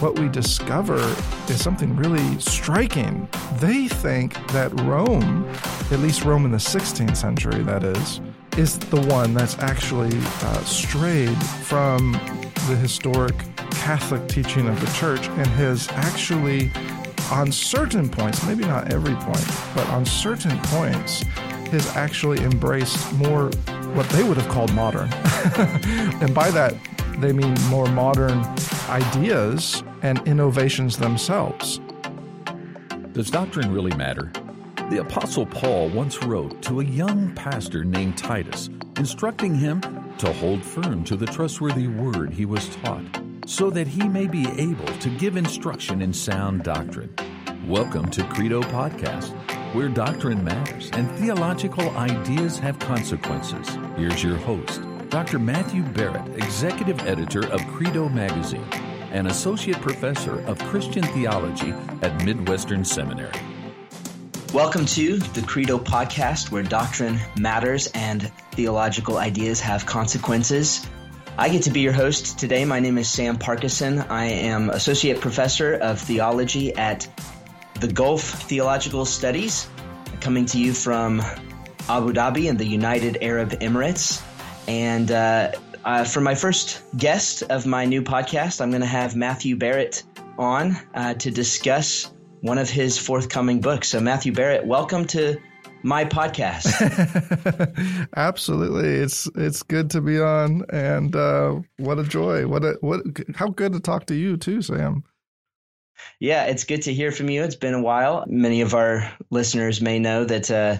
what we discover is something really striking. They think that Rome, at least Rome in the 16th century, that is, is the one that's actually uh, strayed from the historic Catholic teaching of the church and has actually, on certain points, maybe not every point, but on certain points, has actually embraced more what they would have called modern. and by that, they mean more modern ideas and innovations themselves. Does doctrine really matter? The Apostle Paul once wrote to a young pastor named Titus, instructing him to hold firm to the trustworthy word he was taught, so that he may be able to give instruction in sound doctrine. Welcome to Credo Podcast, where doctrine matters and theological ideas have consequences. Here's your host, Dr. Matthew Barrett, Executive Editor of Credo Magazine and Associate Professor of Christian Theology at Midwestern Seminary. Welcome to the Credo podcast, where doctrine matters and theological ideas have consequences. I get to be your host today. My name is Sam Parkison. I am Associate Professor of Theology at the Gulf Theological Studies, coming to you from Abu Dhabi in the United Arab Emirates. And uh, uh, for my first guest of my new podcast, I'm going to have Matthew Barrett on uh, to discuss one of his forthcoming books. So, Matthew Barrett, welcome to my podcast. Absolutely, it's it's good to be on, and uh, what a joy! What a what how good to talk to you too, Sam. Yeah, it's good to hear from you. It's been a while. Many of our listeners may know that uh,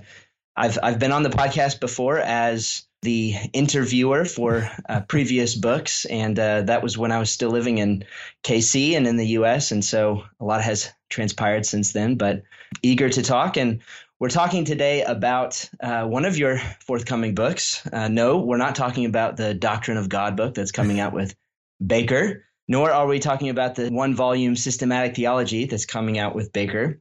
I've I've been on the podcast before as the interviewer for uh, previous books, and uh, that was when I was still living in KC and in the U.S. And so a lot has transpired since then. But eager to talk, and we're talking today about uh, one of your forthcoming books. Uh, no, we're not talking about the Doctrine of God book that's coming out with Baker. Nor are we talking about the one volume systematic theology that's coming out with Baker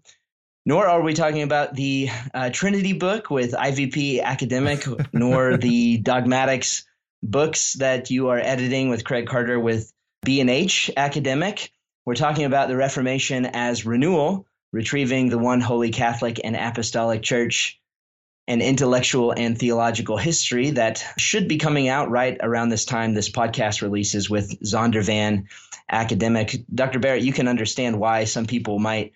nor are we talking about the uh, Trinity book with IVP Academic, nor the Dogmatics books that you are editing with Craig Carter with B&H Academic. We're talking about the Reformation as renewal, retrieving the one holy Catholic and Apostolic Church, an intellectual and theological history that should be coming out right around this time this podcast releases with Zondervan Academic. Dr. Barrett, you can understand why some people might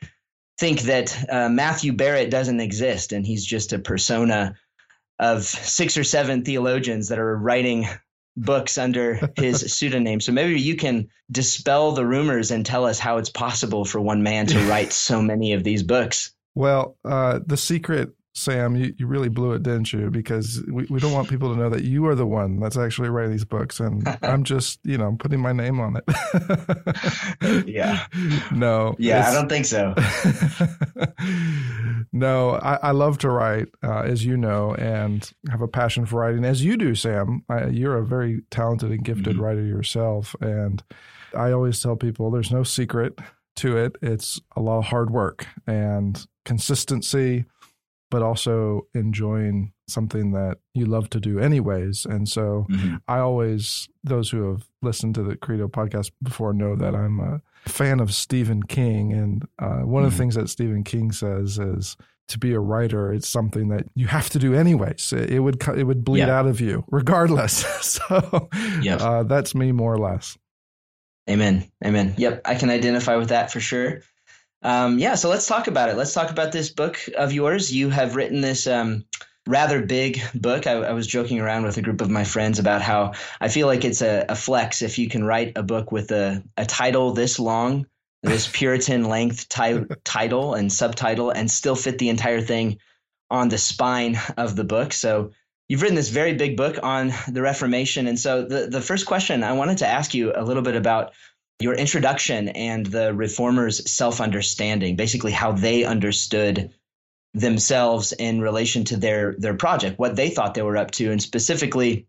think that uh, Matthew Barrett doesn't exist and he's just a persona of six or seven theologians that are writing books under his pseudonym. So maybe you can dispel the rumors and tell us how it's possible for one man to write so many of these books. Well, uh, the secret Sam, you, you really blew it, didn't you? Because we, we don't want people to know that you are the one that's actually writing these books. And I'm just, you know, putting my name on it. yeah. No. Yeah, I don't think so. no, I, I, love to write, uh, as you know, and have a passion for writing, as you do, Sam. I, you're a very talented and gifted mm-hmm. writer yourself. And I always tell people there's no secret to it, it's a lot of hard work and consistency but also enjoying something that you love to do anyways. And so mm-hmm. I always, those who have listened to the Credo podcast before know that I'm a fan of Stephen King. And uh, one mm-hmm. of the mm-hmm. things that Stephen King says is, to be a writer, it's something that you have to do anyways. It, it would it would bleed yeah. out of you regardless. so yep. uh, that's me more or less. Amen. Amen. Yep, I can identify with that for sure. Um, yeah, so let's talk about it. Let's talk about this book of yours. You have written this um, rather big book. I, I, was joking around with a group of my friends about how I feel like it's a, a flex if you can write a book with a, a title this long, this Puritan length ti- title and subtitle, and still fit the entire thing on the spine of the book. So you've written this very big book on the Reformation. And so the, the first question I wanted to ask you a little bit about your introduction and the reformers' self understanding, basically how they understood themselves in relation to their their project, what they thought they were up to, and specifically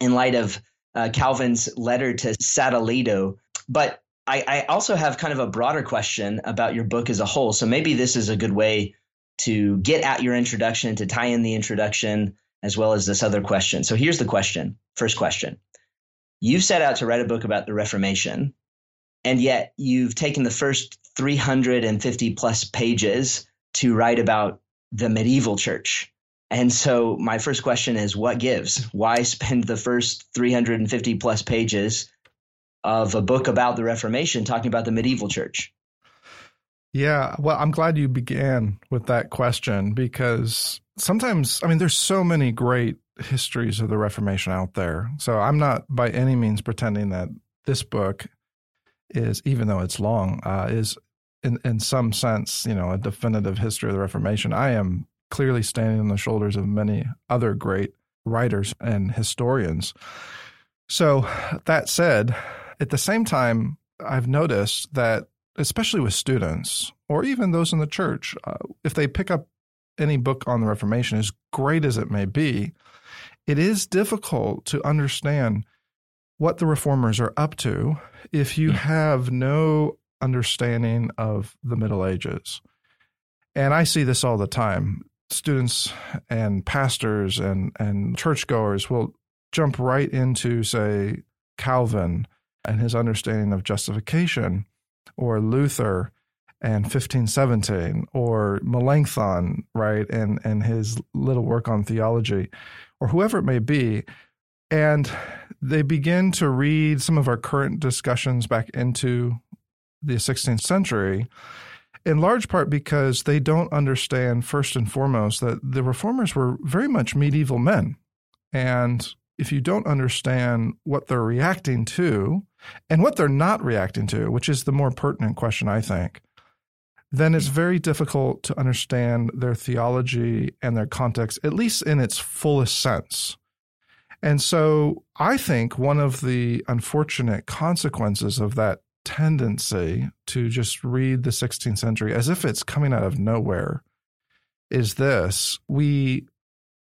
in light of uh, Calvin's letter to Sadoleto. But I, I also have kind of a broader question about your book as a whole. So maybe this is a good way to get at your introduction, to tie in the introduction, as well as this other question. So here's the question. First question. You set out to write a book about the Reformation And yet you've taken the first 350 plus pages to write about the medieval church. And so my first question is what gives? Why spend the first 350 plus pages of a book about the Reformation talking about the medieval church? Yeah, well, I'm glad you began with that question because sometimes, I mean, there's so many great histories of the Reformation out there. So I'm not by any means pretending that this book is, even though it's long, uh, is in in some sense, you know, a definitive history of the Reformation. I am clearly standing on the shoulders of many other great writers and historians. So that said, at the same time, I've noticed that especially with students or even those in the church, uh, if they pick up any book on the Reformation, as great as it may be, it is difficult to understand what the reformers are up to if you hmm. have no understanding of the Middle Ages. And I see this all the time. Students and pastors and, and churchgoers will jump right into, say, Calvin and his understanding of justification, or Luther and 1517, or Melanchthon, right, and, and his little work on theology, or whoever it may be. And they begin to read some of our current discussions back into the 16th century, in large part because they don't understand, first and foremost, that the reformers were very much medieval men. And if you don't understand what they're reacting to and what they're not reacting to, which is the more pertinent question, I think, then it's very difficult to understand their theology and their context, at least in its fullest sense. And so I think one of the unfortunate consequences of that tendency to just read the 16th century as if it's coming out of nowhere is this. We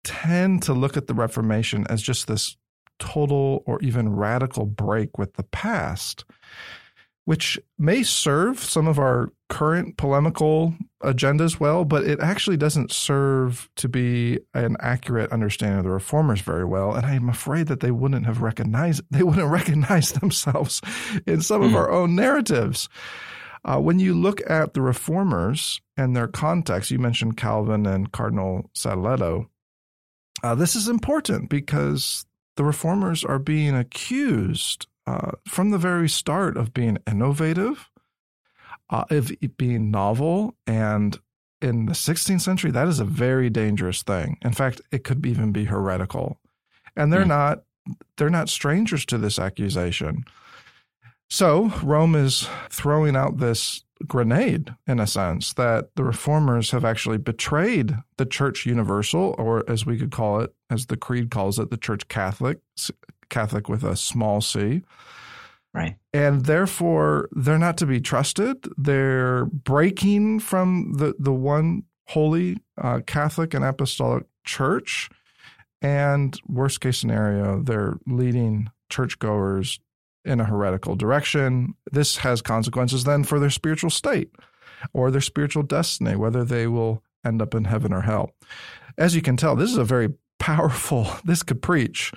tend to look at the Reformation as just this total or even radical break with the past, which may serve some of our current polemical agendas well, but it actually doesn't serve to be an accurate understanding of the reformers very well. And I'm afraid that they wouldn't have recognized they wouldn't recognize themselves in some mm-hmm. of our own narratives. Uh, when you look at the reformers and their context, you mentioned Calvin and Cardinal Sadoleto. Uh, this is important because the reformers are being accused uh, from the very start of being innovative, uh, of being novel, and in the 16th century, that is a very dangerous thing. In fact, it could even be heretical, and they're mm. not they're not strangers to this accusation. So Rome is throwing out this grenade in a sense that the reformers have actually betrayed the church universal or as we could call it as the creed calls it the church catholic catholic with a small c right and therefore they're not to be trusted they're breaking from the the one holy uh, catholic and apostolic church and worst case scenario they're leading churchgoers in a heretical direction. This has consequences then for their spiritual state or their spiritual destiny, whether they will end up in heaven or hell. As you can tell, this is a very powerful, this could preach.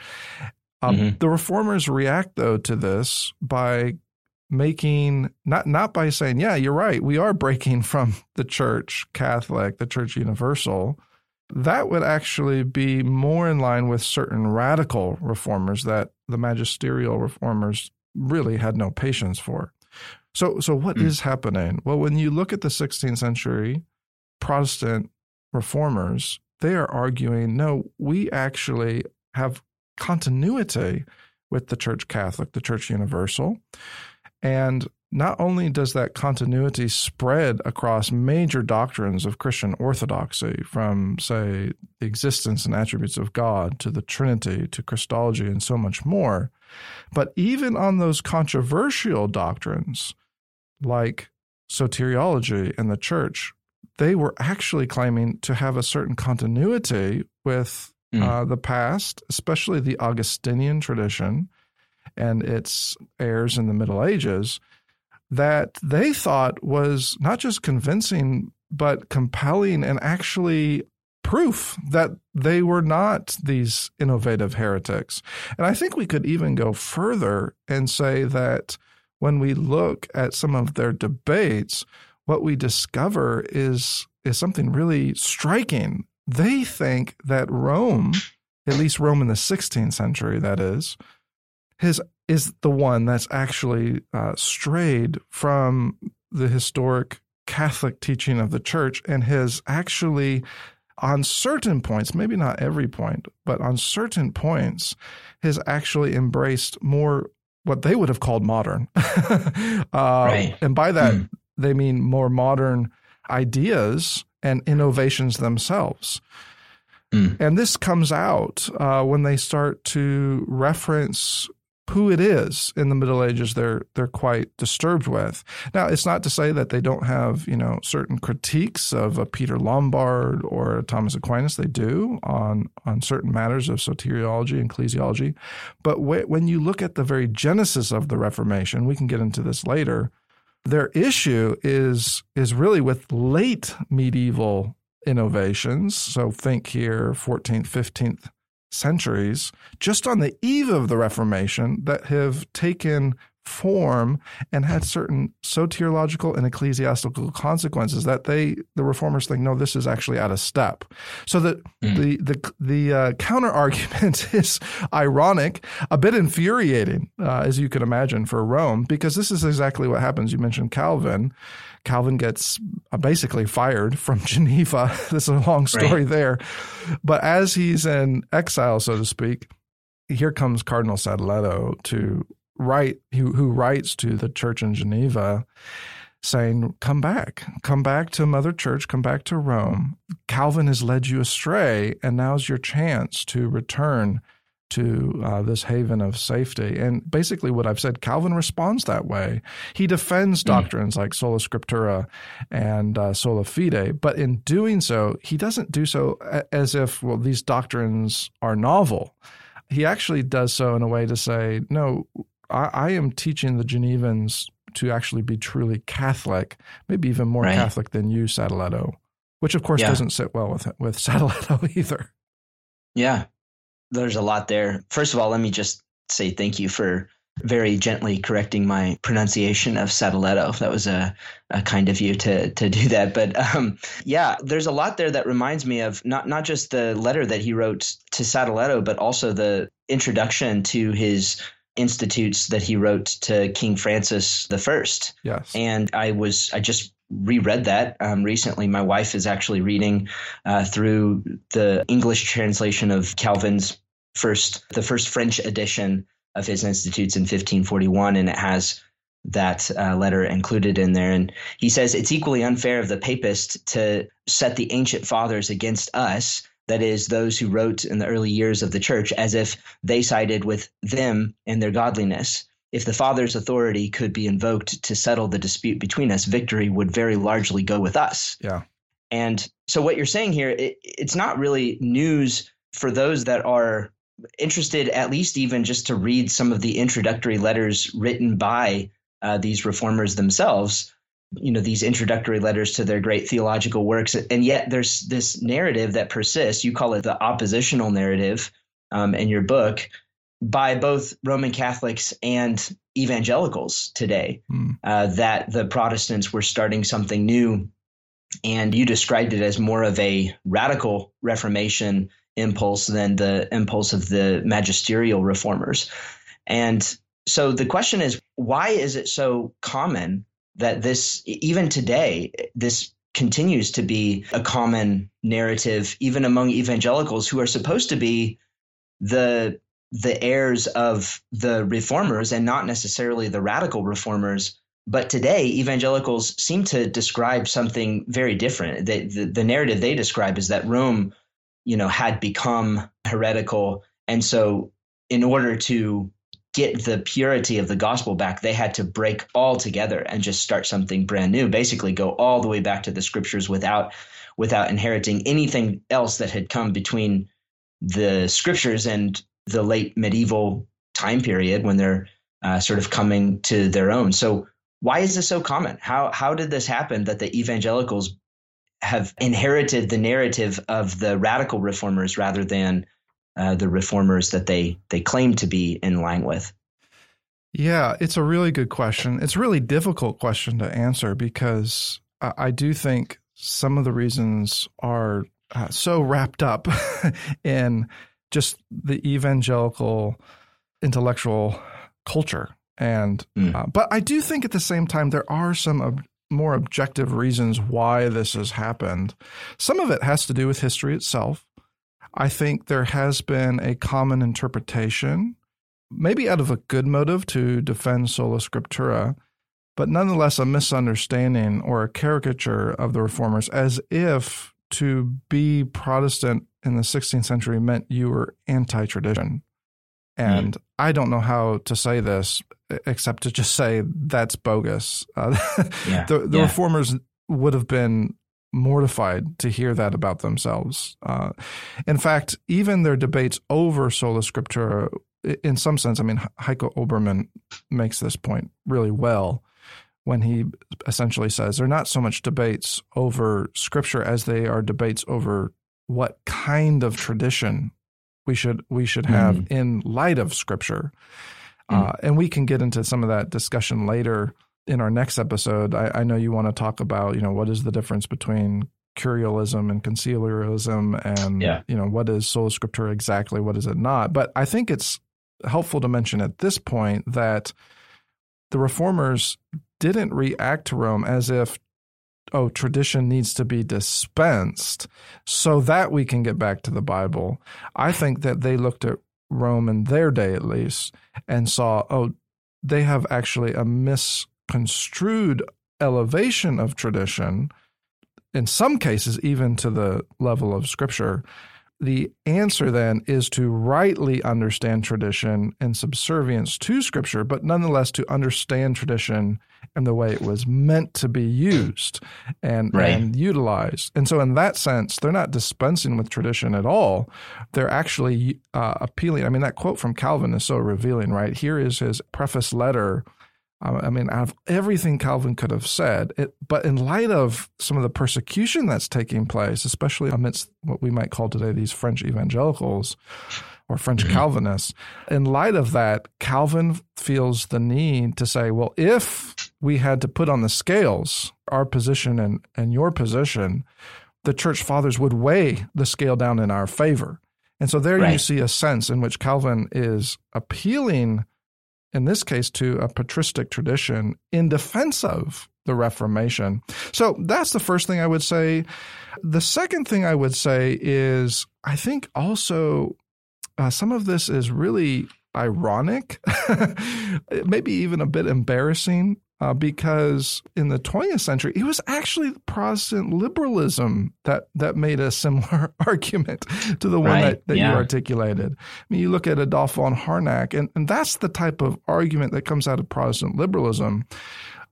Um, mm-hmm. The reformers react, though, to this by making not not by saying, "Yeah, you're right, we are breaking from the Church Catholic, the Church Universal." That would actually be more in line with certain radical reformers that the magisterial reformers really had no patience for. So, so what mm. is happening? Well, when you look at the 16th century Protestant reformers, they are arguing, no, we actually have continuity with the Church Catholic, the Church Universal. And not only does that continuity spread across major doctrines of Christian orthodoxy, from, say, the existence and attributes of God to the Trinity to Christology and so much more, but even on those controversial doctrines like soteriology and the church, they were actually claiming to have a certain continuity with mm. uh, the past, especially the Augustinian tradition and its heirs in the Middle Ages that they thought was not just convincing, but compelling and actually proof that they were not these innovative heretics. And I think we could even go further and say that when we look at some of their debates, what we discover is is something really striking. They think that Rome, at least Rome in the 16th century, that is, his is the one that's actually uh, strayed from the historic Catholic teaching of the church and has actually, on certain points, maybe not every point, but on certain points, has actually embraced more what they would have called modern. uh, right. And by that, mm. they mean more modern ideas and innovations themselves. Mm. And this comes out uh, when they start to reference who it is in the Middle Ages they're they're quite disturbed with. Now, it's not to say that they don't have you know certain critiques of a Peter Lombard or Thomas Aquinas. They do on on certain matters of soteriology and ecclesiology, but wh- when you look at the very genesis of the Reformation, we can get into this later. Their issue is is really with late medieval innovations. So think here, 14th, 15th centuries, just on the eve of the Reformation, that have taken form and had certain soteriological and ecclesiastical consequences that they the reformers think no this is actually out of step so that mm. the the the uh, counter argument is ironic a bit infuriating uh, as you can imagine for Rome because this is exactly what happens you mentioned Calvin Calvin gets uh, basically fired from Geneva. This is a long story right. there. But as he's in exile, so to speak, here comes Cardinal Sadoleto to write, who, who writes to the church in Geneva saying, Come back, come back to Mother Church, come back to Rome. Calvin has led you astray, and now's your chance to return to uh, this haven of safety. And basically, what I've said, Calvin responds that way. He defends mm. doctrines like sola scriptura and uh, sola fide, but in doing so, he doesn't do so as if, well, these doctrines are novel. He actually does so in a way to say, no, I, I am teaching the Genevans to actually be truly Catholic, maybe even more right. Catholic than you, Sadoleto, which of course yeah. doesn't sit well with with Sadoleto either. Yeah, there's a lot there. First of all, let me just say thank you for very gently correcting my pronunciation of Sadoleto. That was a, a, kind of you to to do that. But um, yeah, there's a lot there that reminds me of not not just the letter that he wrote to Sadoleto, but also the introduction to his institutes that he wrote to King Francis the First. Yes, and I was I just reread that um, recently. My wife is actually reading uh, through the English translation of Calvin's first, the first French edition of his Institutes in 1541, and it has that uh, letter included in there. And he says it's equally unfair of the papist to set the ancient fathers against us. That is, those who wrote in the early years of the church, as if they sided with them in their godliness if the father's authority could be invoked to settle the dispute between us, victory would very largely go with us. Yeah. And so what you're saying here, it, it's not really news for those that are interested, at least even just to read some of the introductory letters written by uh, these reformers themselves. You know, these introductory letters to their great theological works. And yet there's this narrative that persists. You call it the oppositional narrative um, in your book by both Roman Catholics and evangelicals today mm. uh, that the Protestants were starting something new. And you described it as more of a radical Reformation impulse than the impulse of the magisterial reformers. And so the question is why is it so common that this, even today, this continues to be a common narrative, even among evangelicals who are supposed to be the the heirs of the reformers and not necessarily the radical reformers. But today, evangelicals seem to describe something very different. The, the, narrative they describe is that Rome, you know, had become heretical, and so in order to get the purity of the gospel back, they had to break all together and just start something brand new. Basically, go all the way back to the scriptures without without inheriting anything else that had come between the scriptures and the late medieval time period when they're uh, sort of coming to their own. So why is this so common? How how did this happen that the evangelicals have inherited the narrative of the radical reformers rather than uh, the reformers that they they claim to be in line with? Yeah, it's a really good question. It's a really difficult question to answer because I do think some of the reasons are uh, so wrapped up in just the evangelical intellectual culture and mm. uh, but I do think at the same time there are some ob- more objective reasons why this has happened. Some of it has to do with history itself. I think there has been a common interpretation, maybe out of a good motive to defend sola scriptura, but nonetheless a misunderstanding or a caricature of the reformers as if to be Protestant in the 16th century meant you were anti tradition. And mm. I don't know how to say this except to just say that's bogus. Uh, yeah. the, the yeah. reformers would have been mortified to hear that about themselves. Uh, in fact, even their debates over sola scriptura, in some sense, I mean, Heiko Oberman makes this point really well when he essentially says they're not so much debates over scripture as they are debates over what kind of tradition we should we should have mm. in light of scripture. Mm. Uh, and we can get into some of that discussion later in our next episode. I, I, know you want to talk about, you know, what is the difference between curialism and conciliarism and, yeah. you know, what is sola scriptura exactly, what is it not? But I think it's helpful to mention at this point that the reformers didn't react to Rome as if, oh, tradition needs to be dispensed so that we can get back to the Bible. I think that they looked at Rome in their day at least and saw, oh, they have actually a misconstrued elevation of tradition, in some cases, even to the level of scripture the answer then is to rightly understand tradition in subservience to scripture, but nonetheless to understand tradition and the way it was meant to be used and, right. and utilized. And so, in that sense, they're not dispensing with tradition at all. They're actually uh, appealing. I mean, that quote from Calvin is so revealing, right? Here is his preface letter I mean, out of everything Calvin could have said, it, but in light of some of the persecution that's taking place, especially amidst what we might call today these French evangelicals or French mm-hmm. Calvinists, in light of that, Calvin feels the need to say, well, if we had to put on the scales our position and, and your position, the church fathers would weigh the scale down in our favor. And so there right. you see a sense in which Calvin is appealing in this case, to a patristic tradition in defense of the Reformation. So that's the first thing I would say. The second thing I would say is I think also uh, some of this is really ironic, maybe even a bit embarrassing uh, because in the 20th century, it was actually Protestant liberalism that, that made a similar argument to the one right. that, that yeah. you articulated. I mean, you look at Adolph von Harnack, and, and that's the type of argument that comes out of Protestant liberalism.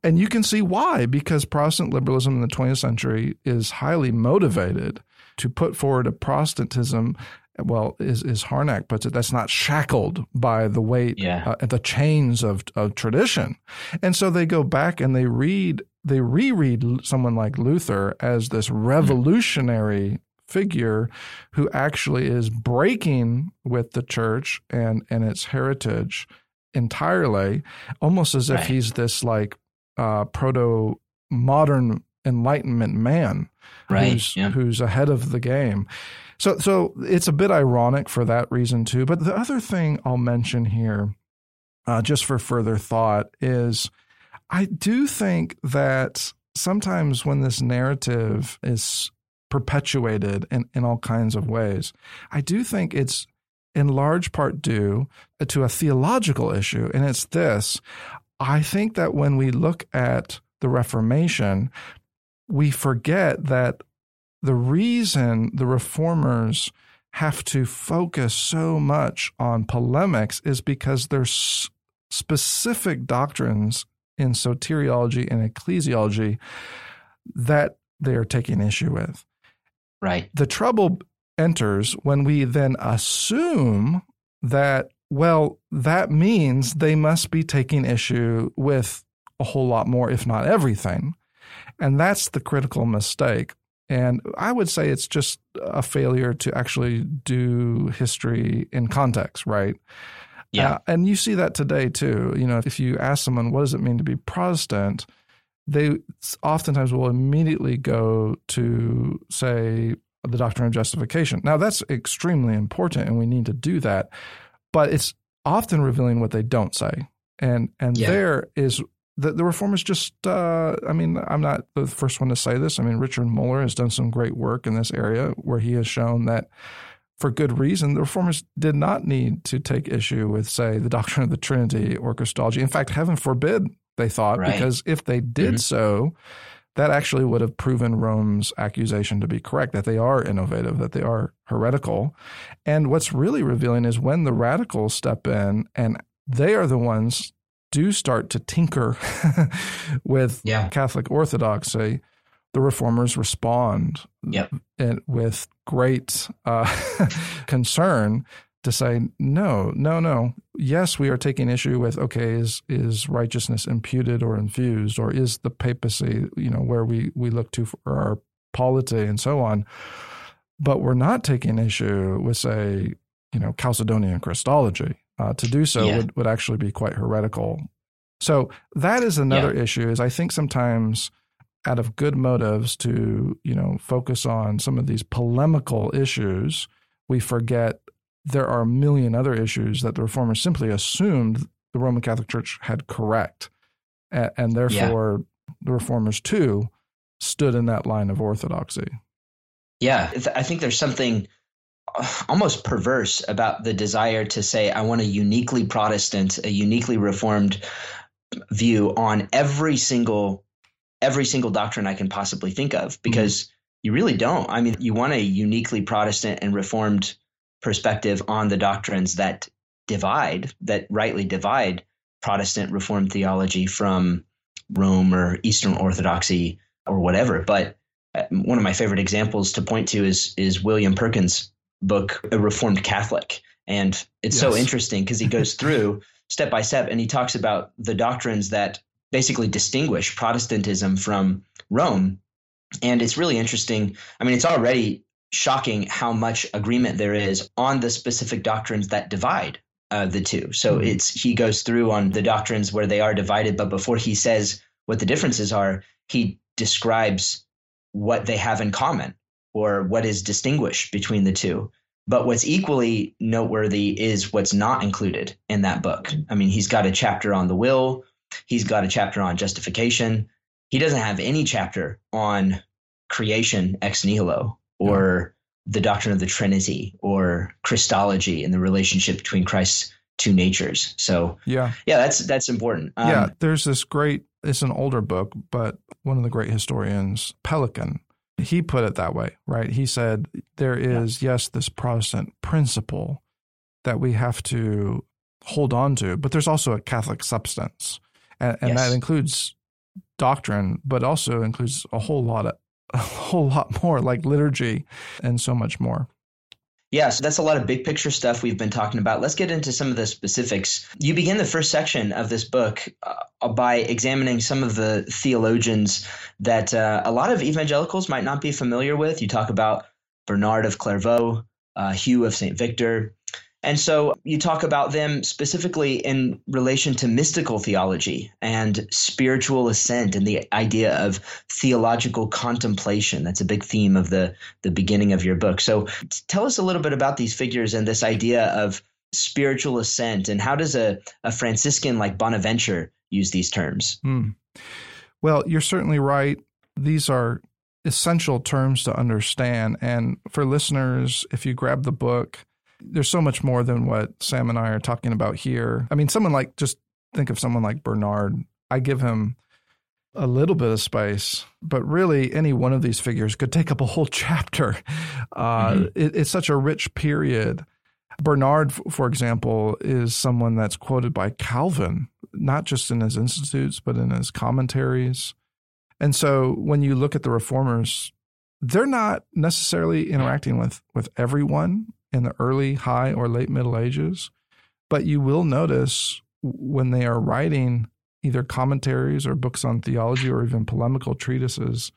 And you can see why, because Protestant liberalism in the 20th century is highly motivated to put forward a Protestantism well, as, as Harnack puts it, that's not shackled by the weight, yeah. uh, the chains of, of tradition. And so they go back and they read, they reread someone like Luther as this revolutionary mm. figure who actually is breaking with the church and, and its heritage entirely, almost as right. if he's this like uh, proto modern enlightenment man right. who's, yeah. who's ahead of the game. So, so it's a bit ironic for that reason too. But the other thing I'll mention here, uh, just for further thought, is I do think that sometimes when this narrative is perpetuated in, in all kinds of ways, I do think it's in large part due to a theological issue. And it's this I think that when we look at the Reformation, we forget that the reason the reformers have to focus so much on polemics is because there's specific doctrines in soteriology and ecclesiology that they are taking issue with. Right. The trouble enters when we then assume that, well, that means they must be taking issue with a whole lot more, if not everything. And that's the critical mistake. And I would say it's just a failure to actually do history in context, right? Yeah. Uh, and you see that today too. You know, if you ask someone, what does it mean to be Protestant? They oftentimes will immediately go to, say, the doctrine of justification. Now, that's extremely important, and we need to do that. But it's often revealing what they don't say. And, and Yeah. there is the, the reformers just, uh, I mean, I'm not the first one to say this. I mean, Richard Muller has done some great work in this area where he has shown that for good reason, the reformers did not need to take issue with, say, the doctrine of the Trinity or Christology. In fact, heaven forbid they thought, Right. because if they did Mhm. so, that actually would have proven Rome's accusation to be correct, that they are innovative, that they are heretical. And what's really revealing is when the radicals step in and they are the ones do start to tinker with Yeah. Catholic orthodoxy, the reformers respond Yep. and with great uh, concern to say, no, no, no. Yes, we are taking issue with okay, is is righteousness imputed or infused, or is the papacy, you know, where we we look to for our polity and so on. But we're not taking issue with, say, you know, Chalcedonian Christology. Uh, to do so Yeah. would, would actually be quite heretical. So that is another issue. Is I think sometimes out of good motives to you know focus on some of these polemical issues, we forget there are a million other issues that the reformers simply assumed the Roman Catholic Church had correct, and, and therefore the reformers too stood in that line of orthodoxy. Yeah, I think there's something almost perverse about the desire to say, I want a uniquely Protestant, a uniquely Reformed view on every single every single doctrine I can possibly think of because you really don't. I mean, you want a uniquely Protestant and Reformed perspective on the doctrines that divide, that rightly divide Protestant Reformed theology from Rome or Eastern Orthodoxy or whatever. But uh, one of my favorite examples to point to is is William Perkins' book, A Reformed Catholic, and it's so interesting because he goes through step by step and he talks about the doctrines that basically distinguish Protestantism from Rome, and it's really interesting. I mean, it's already shocking how much agreement there is on the specific doctrines that divide uh, the two. So Mhm. it's he goes through on the doctrines where they are divided, but before he says what the differences are, he describes what they have in common or what is distinguished between the two. But what's equally noteworthy is what's not included in that book. I mean, he's got a chapter on the will, he's got a chapter on justification. He doesn't have any chapter on creation ex nihilo or the doctrine of the Trinity or Christology and the relationship between Christ's two natures. So, Yeah. yeah, that's that's important. Um, yeah, there's this great. It's an older book, but one of the great historians, Pelikan, he put it that way, right? He said there is yes, this Protestant principle that we have to hold on to, but there's also a Catholic substance, and, and Yes. that includes doctrine, but also includes a whole lot of a whole lot more, like liturgy and so much more. Yeah, so that's a lot of big picture stuff we've been talking about. Let's get into some of the specifics. You begin the first section of this book uh, by examining some of the theologians that uh, a lot of evangelicals might not be familiar with. You talk about Bernard of Clairvaux, uh, Hugh of St. Victor. And so you talk about them specifically in relation to mystical theology and spiritual ascent and the idea of theological contemplation. That's a big theme of the, the beginning of your book. So tell us a little bit about these figures and this idea of spiritual ascent and how does a, a Franciscan like Bonaventure use these terms? Hmm. Well, you're certainly right. These are essential terms to understand. And for listeners, if you grab the book, there's so much more than what Sam and I are talking about here. I mean, someone like, just think of someone like Bernard. I give him a little bit of space, but really any one of these figures could take up a whole chapter. Uh, Mhm. it, it's such a rich period. Bernard, for example, is someone that's quoted by Calvin, not just in his institutes, but in his commentaries. And so when you look at the reformers, they're not necessarily interacting with, with everyone in the early, high, or late Middle Ages, but you will notice when they are writing either commentaries or books on theology or even polemical treatises,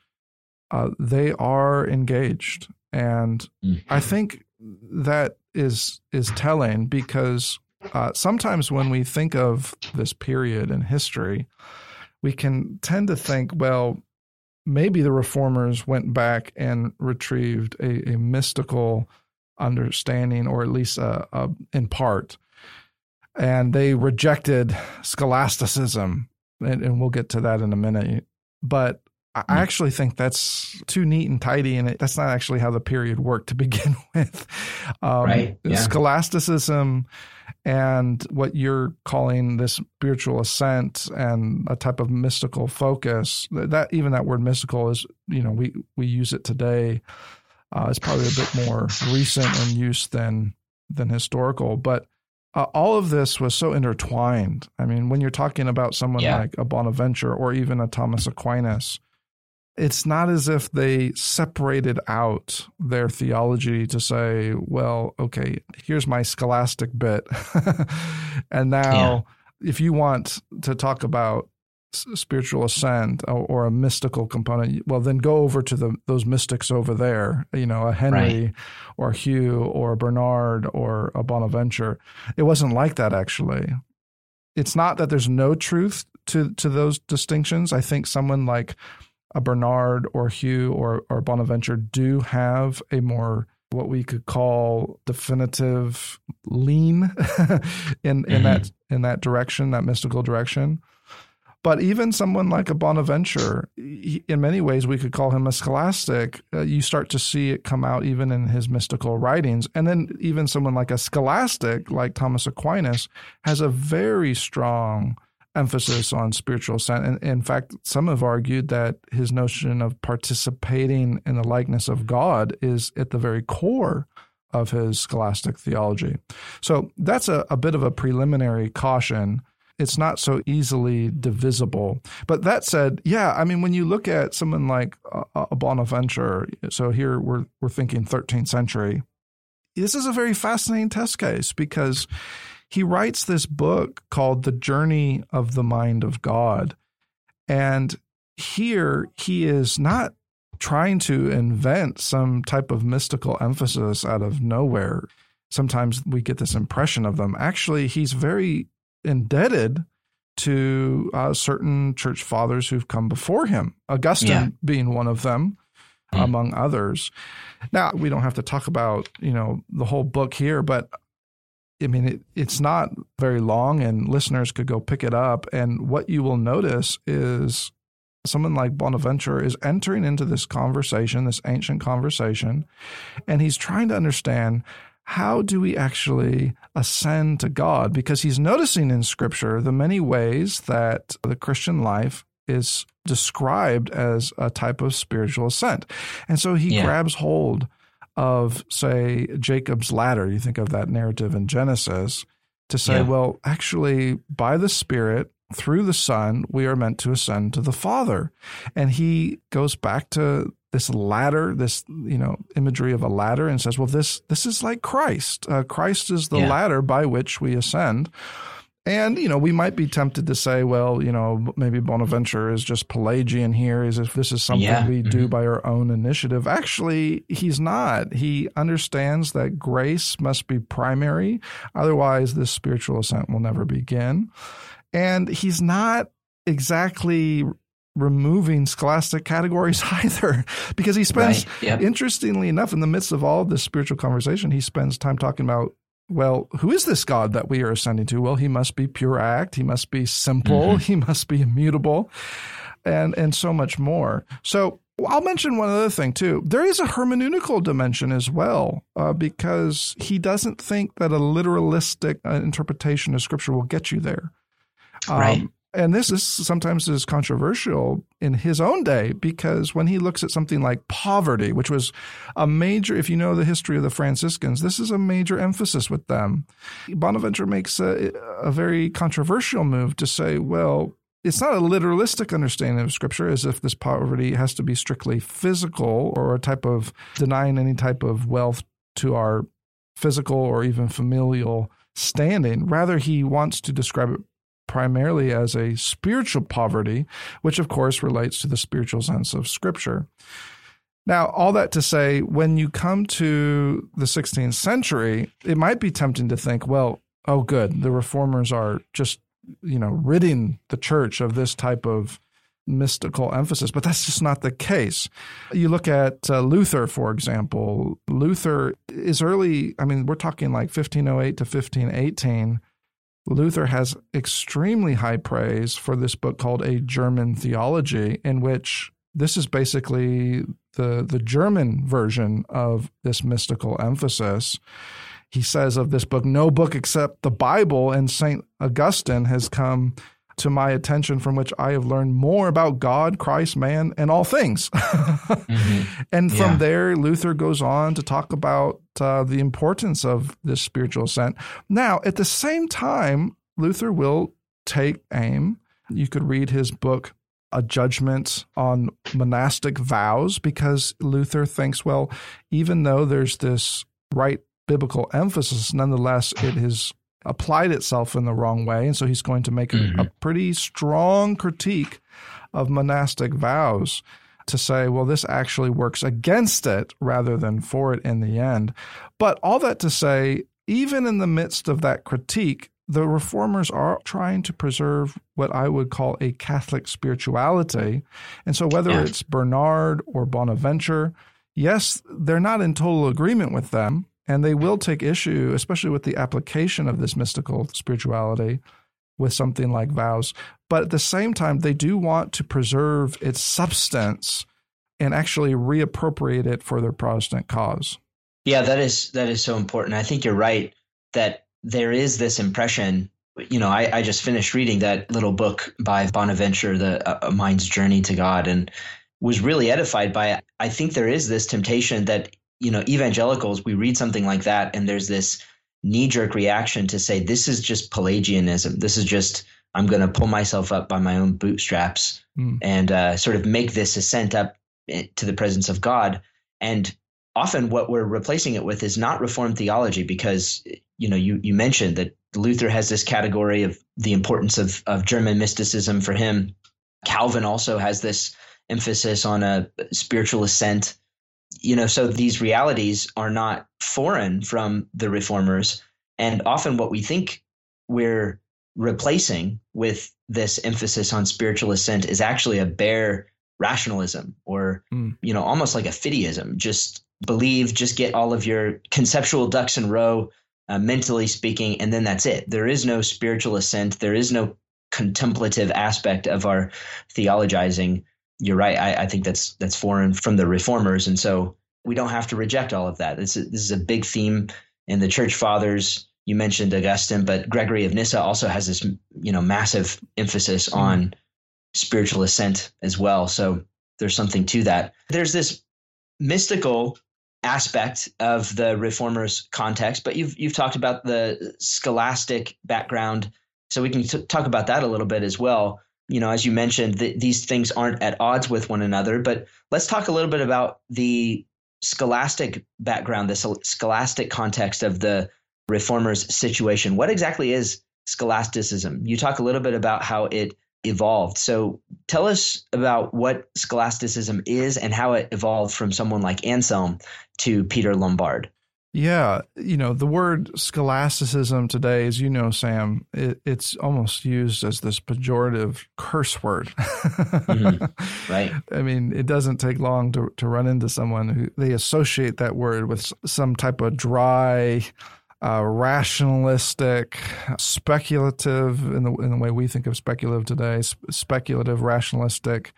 uh, they are engaged. And I think that is is telling because uh, sometimes when we think of this period in history, we can tend to think, well, maybe the reformers went back and retrieved a, a mystical understanding, or at least uh, uh, in part, and they rejected scholasticism, and, and, we'll get to that in a minute. But I hmm. actually think that's too neat and tidy, and it, that's not actually how the period worked to begin with. Um, right. Yeah. Scholasticism and what you're calling this spiritual ascent and a type of mystical focus that even that word mystical is you know we we use it today uh, it's probably a bit more recent in use than than historical but uh, all of this was so intertwined i mean when you're talking about someone yeah. like a bonaventure or even a thomas aquinas it's not as if they separated out their theology to say, well, okay, here's my scholastic bit. and now, yeah. if you want to talk about spiritual ascent or, or, a mystical component, well, then go over to the those mystics over there, you know, a Henry right. or Hugh or Bernard or a Bonaventure. It wasn't like that, actually. It's not that there's no truth to, to those distinctions. I think someone like a Bernard or Hugh or, or Bonaventure do have a more what we could call definitive lean in in mm-hmm. that in that direction, that mystical direction. But even someone like a Bonaventure, he, in many ways, we could call him a scholastic. Uh, you start to see it come out even in his mystical writings. And then even someone like a scholastic, like Thomas Aquinas, has a very strong emphasis on spiritual ascent. And in fact, some have argued that his notion of participating in the likeness of God is at the very core of his scholastic theology. So that's a, a bit of a preliminary caution. It's not so easily divisible. But that said, yeah, I mean, when you look at someone like a Bonaventure, so here we're, we're thinking 13th century, this is a very fascinating test case because he writes this book called The Journey of the Mind of God. And here he is not trying to invent some type of mystical emphasis out of nowhere. Sometimes we get this impression of them. Actually, he's very indebted to uh, certain church fathers who've come before him, Augustine yeah. being one of them, mm. among others. Now, we don't have to talk about, you know, the whole book here, but I mean, it, it's not very long, and listeners could go pick it up. And what you will notice is someone like Bonaventure is entering into this conversation, this ancient conversation, and he's trying to understand how do we actually ascend to God? Because he's noticing in Scripture the many ways that the Christian life is described as a type of spiritual ascent. And so he yeah. grabs hold of, say, Jacob's ladder, you think of that narrative in Genesis, to say, yeah. well, actually, by the Spirit, through the Son, we are meant to ascend to the Father. And he goes back to this ladder, this you know imagery of a ladder, and says, "Well, this this is like Christ. Uh, Christ is the yeah. ladder by which we ascend." And, you know, we might be tempted to say, well, you know, maybe Bonaventure is just Pelagian here, as if this is something yeah. we mm-hmm. do by our own initiative. Actually, he's not. He understands that grace must be primary. Otherwise, this spiritual ascent will never begin. And he's not exactly removing scholastic categories either because he spends right. yep. interestingly enough in the midst of all this spiritual conversation he spends time talking about well, who is this God that we are ascending to? Well, he must be pure act, he must be simple, mm-hmm. he must be immutable, and and so much more. So I'll mention one other thing too. There is a hermeneutical dimension as well, uh, because he doesn't think that a literalistic uh, interpretation of Scripture will get you there. Um, right and this is sometimes is controversial in his own day because when he looks at something like poverty, which was a major, if you know the history of the Franciscans, this is a major emphasis with them. Bonaventure makes a, a very controversial move to say, well, it's not a literalistic understanding of scripture as if this poverty has to be strictly physical or a type of denying any type of wealth to our physical or even familial standing. Rather, he wants to describe it primarily as a spiritual poverty, which of course relates to the spiritual sense of Scripture. Now, all that to say, when you come to the 16th century, it might be tempting to think, well, oh, good, the reformers are just, you know, ridding the church of this type of mystical emphasis, but that's just not the case. You look at uh, Luther, for example. Luther is early, I mean, we're talking like 1508 to 1518. Luther has extremely high praise for this book called A German Theology, in which this is basically the, the German version of this mystical emphasis. He says of this book, no book except the Bible and St. Augustine has come to my attention from which I have learned more about God, Christ, man, and all things. mm-hmm. And from yeah. there, Luther goes on to talk about uh, the importance of this spiritual ascent. Now, at the same time, Luther will take aim. You could read his book, A Judgment on Monastic Vows, because Luther thinks, well, even though there's this right biblical emphasis, nonetheless, it is applied itself in the wrong way. And so he's going to make mm-hmm. a, a pretty strong critique of monastic vows to say, well, this actually works against it rather than for it in the end. But all that to say, even in the midst of that critique, the reformers are trying to preserve what I would call a Catholic spirituality. And so, whether yeah. it's Bernard or Bonaventure, yes, they're not in total agreement with them, and they will take issue, especially with the application of this mystical spirituality with something like vows. But at the same time, they do want to preserve its substance and actually reappropriate it for their Protestant cause. Yeah, that is that is so important. I think you're right that there is this impression. You know, I, I just finished reading that little book by Bonaventure, the uh, Mind's Journey to God, and was really edified by it. I think there is this temptation that you know, evangelicals, we read something like that and there's this knee jerk reaction to say, this is just Pelagianism. This is just, I'm going to pull myself up by my own bootstraps mm. and uh, sort of make this ascent up eh, to the presence of God. And often what we're replacing it with is not reformed theology because, you know, you, you mentioned that Luther has this category of the importance of, of German mysticism for him. Calvin also has this emphasis on a spiritual ascent you know, so these realities are not foreign from the reformers. And often what we think we're replacing with this emphasis on spiritual ascent is actually a bare rationalism or, mm. you know, almost like a fideism. Just believe, just get all of your conceptual ducks in row, uh, mentally speaking, and then that's it. There is no spiritual ascent. There is no contemplative aspect of our theologizing you're right. I, I, think that's that's foreign from the reformers, and so we don't have to reject all of that. This is, this is a big theme in the church fathers. You mentioned Augustine, but Gregory of Nyssa also has this you know massive emphasis mm. on spiritual ascent as well. So there's something to that. There's this mystical aspect of the reformers context, but you've you've talked about the scholastic background, so we can t- talk about that a little bit as well you know, as you mentioned, th- these things aren't at odds with one another. But let's talk a little bit about the scholastic background, the scholastic context of the reformers' situation. What exactly is scholasticism? You talk a little bit about how it evolved. So tell us about what scholasticism is and how it evolved from someone like Anselm to Peter Lombard. Yeah, you know, the word scholasticism today, as you know, Sam, it, it's almost used as this pejorative curse word. mm-hmm. Right. I mean, it doesn't take long to, to run into someone who they associate that word with some type of dry, uh, rationalistic, speculative in the in the way we think of speculative today, speculative, rationalistic,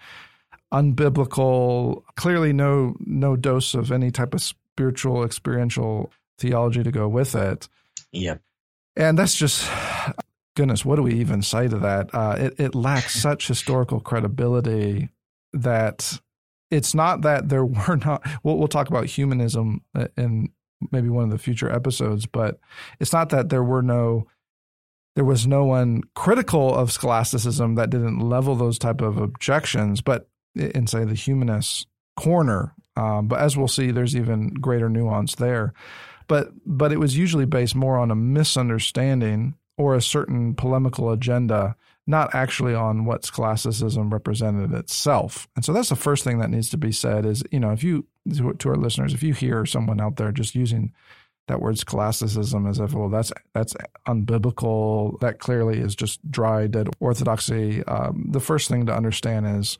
unbiblical. Clearly, no no dose of any type of spiritual experiential theology to go with it. Yep. And that's just goodness, what do we even say to that? Uh, it, it lacks such historical credibility that it's not that there were not. We'll, we'll talk about humanism in maybe one of the future episodes, but it's not that there were no. There was no one critical of scholasticism that didn't level those type of objections, but in say the humanist corner um, but as we'll see, there's even greater nuance there. But but it was usually based more on a misunderstanding or a certain polemical agenda, not actually on what scholasticism represented itself. And so that's the first thing that needs to be said is, you know, if you to our listeners, if you hear someone out there just using that word scholasticism as if well that's that's unbiblical that clearly is just dry dead orthodoxy um, the first thing to understand is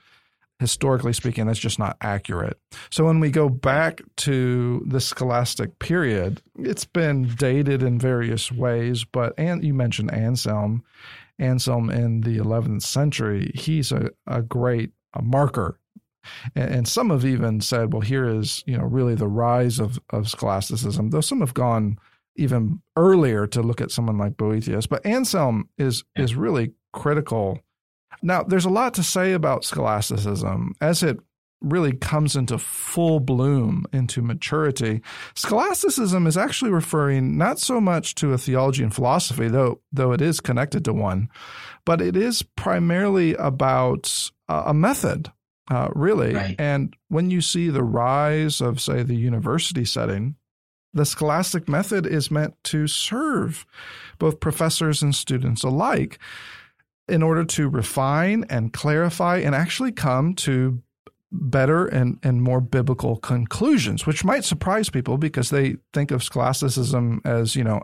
historically speaking that's just not accurate so when we go back to the scholastic period it's been dated in various ways but and you mentioned anselm anselm in the 11th century he's a, a great a marker and, and some have even said, well, here is, you know, really the rise of, of scholasticism, though some have gone even earlier to look at someone like Boethius. But Anselm is is really critical. Now, there's a lot to say about scholasticism as it really comes into full bloom, into maturity. Scholasticism is actually referring not so much to a theology and philosophy, though though it is connected to one, but it is primarily about a method uh, really. Right. And when you see the rise of, say, the university setting, the scholastic method is meant to serve both professors and students alike in order to refine and clarify and actually come to better and, and more biblical conclusions, which might surprise people because they think of scholasticism as, you know,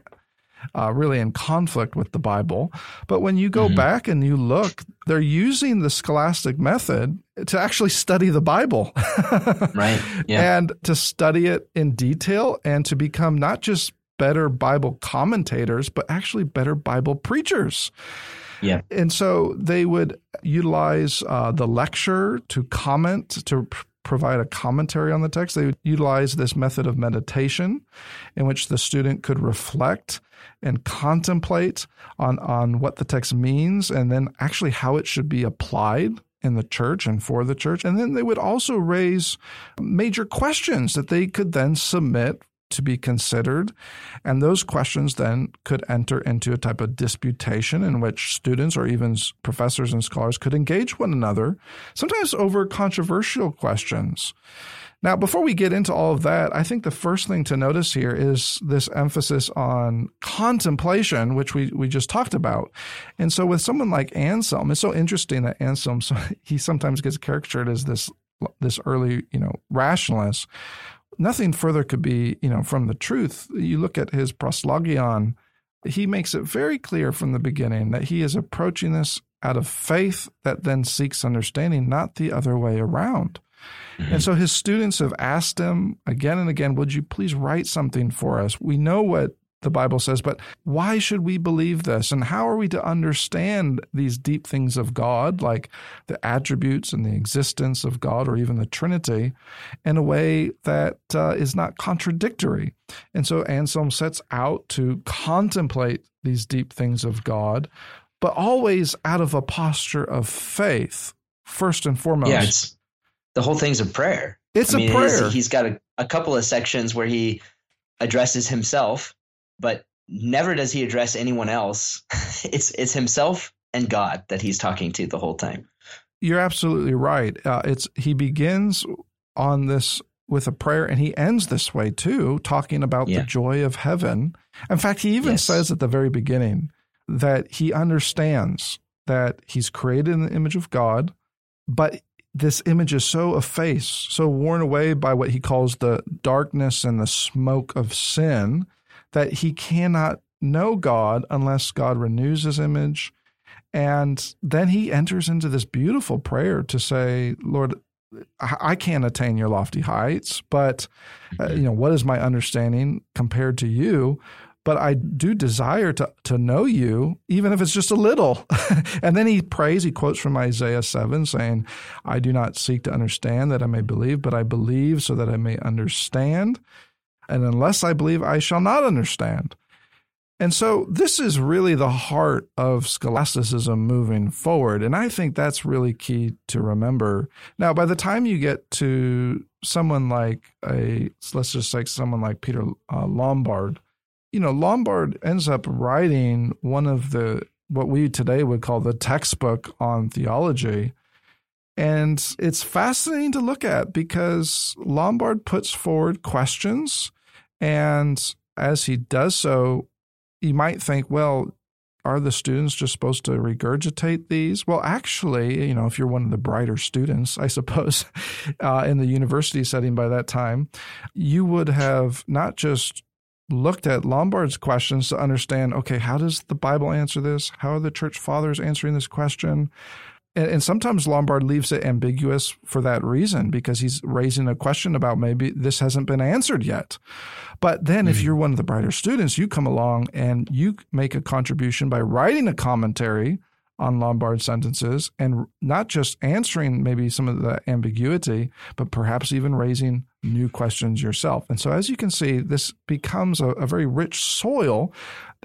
uh, really in conflict with the Bible. But when you go mm-hmm. back and you look, they're using the scholastic method to actually study the Bible. right. Yeah. And to study it in detail and to become not just better Bible commentators, but actually better Bible preachers. Yeah. And so they would utilize uh, the lecture to comment, to provide a commentary on the text. They would utilize this method of meditation in which the student could reflect and contemplate on, on what the text means and then actually how it should be applied in the church and for the church. And then they would also raise major questions that they could then submit to be considered. And those questions then could enter into a type of disputation in which students or even professors and scholars could engage one another, sometimes over controversial questions. Now, before we get into all of that, I think the first thing to notice here is this emphasis on contemplation, which we, we just talked about. And so with someone like Anselm, it's so interesting that Anselm, he sometimes gets caricatured as this, this early, you know, rationalist. Nothing further could be, you know, from the truth. You look at his proslogion, he makes it very clear from the beginning that he is approaching this out of faith that then seeks understanding, not the other way around. Mm-hmm. And so his students have asked him again and again, Would you please write something for us? We know what the Bible says, but why should we believe this? And how are we to understand these deep things of God, like the attributes and the existence of God or even the Trinity, in a way that uh, is not contradictory? And so Anselm sets out to contemplate these deep things of God, but always out of a posture of faith, first and foremost. Yeah, it's, the whole thing's a prayer. It's I mean, a prayer. he's got a, a couple of sections where he addresses himself, but never does he address anyone else. it's it's himself and God that he's talking to the whole time. You're absolutely right. Uh, it's he begins on this with a prayer and he ends this way too, talking about yeah. the joy of heaven. In fact, he even yes. says at the very beginning that he understands that he's created in the image of God, but this image is so effaced, so worn away by what he calls the darkness and the smoke of sin, that he cannot know God unless God renews his image. And then he enters into this beautiful prayer to say, Lord, I can't attain your lofty heights, but uh, you know what is my understanding compared to you? but I do desire to, to know you, even if it's just a little. and then he prays, he quotes from Isaiah 7 saying, I do not seek to understand that I may believe, but I believe so that I may understand. And unless I believe, I shall not understand. And so this is really the heart of scholasticism moving forward. And I think that's really key to remember. Now, by the time you get to someone like a, let's just say someone like Peter uh, Lombard, you know, Lombard ends up writing one of the what we today would call the textbook on theology. And it's fascinating to look at because Lombard puts forward questions. And as he does so, you might think, well, are the students just supposed to regurgitate these? Well, actually, you know, if you're one of the brighter students, I suppose, uh, in the university setting by that time, you would have not just looked at Lombard's questions to understand okay, how does the Bible answer this? How are the church fathers answering this question? And, and, sometimes Lombard leaves it ambiguous for that reason because he's raising a question about maybe this hasn't been answered yet. But then, mm-hmm. if you're one of the brighter students, you come along and you make a contribution by writing a commentary on Lombard sentences and not just answering maybe some of the ambiguity, but perhaps even raising new questions yourself. And so, as you can see, this becomes a, a very rich soil,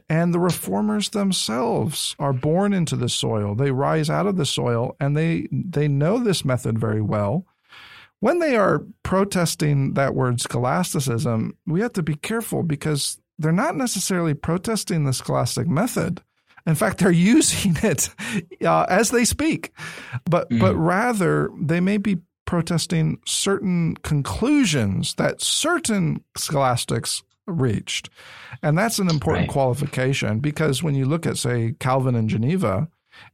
and the reformers themselves are born into the soil. They rise out of the soil, and they they know this method very well. When they are protesting that word scholasticism, we have to be careful because they're not necessarily protesting the scholastic method in fact, they're using it uh, as they speak, but mm. but rather they may be protesting certain conclusions that certain scholastics reached, and that's an important right. qualification because when you look at say Calvin and Geneva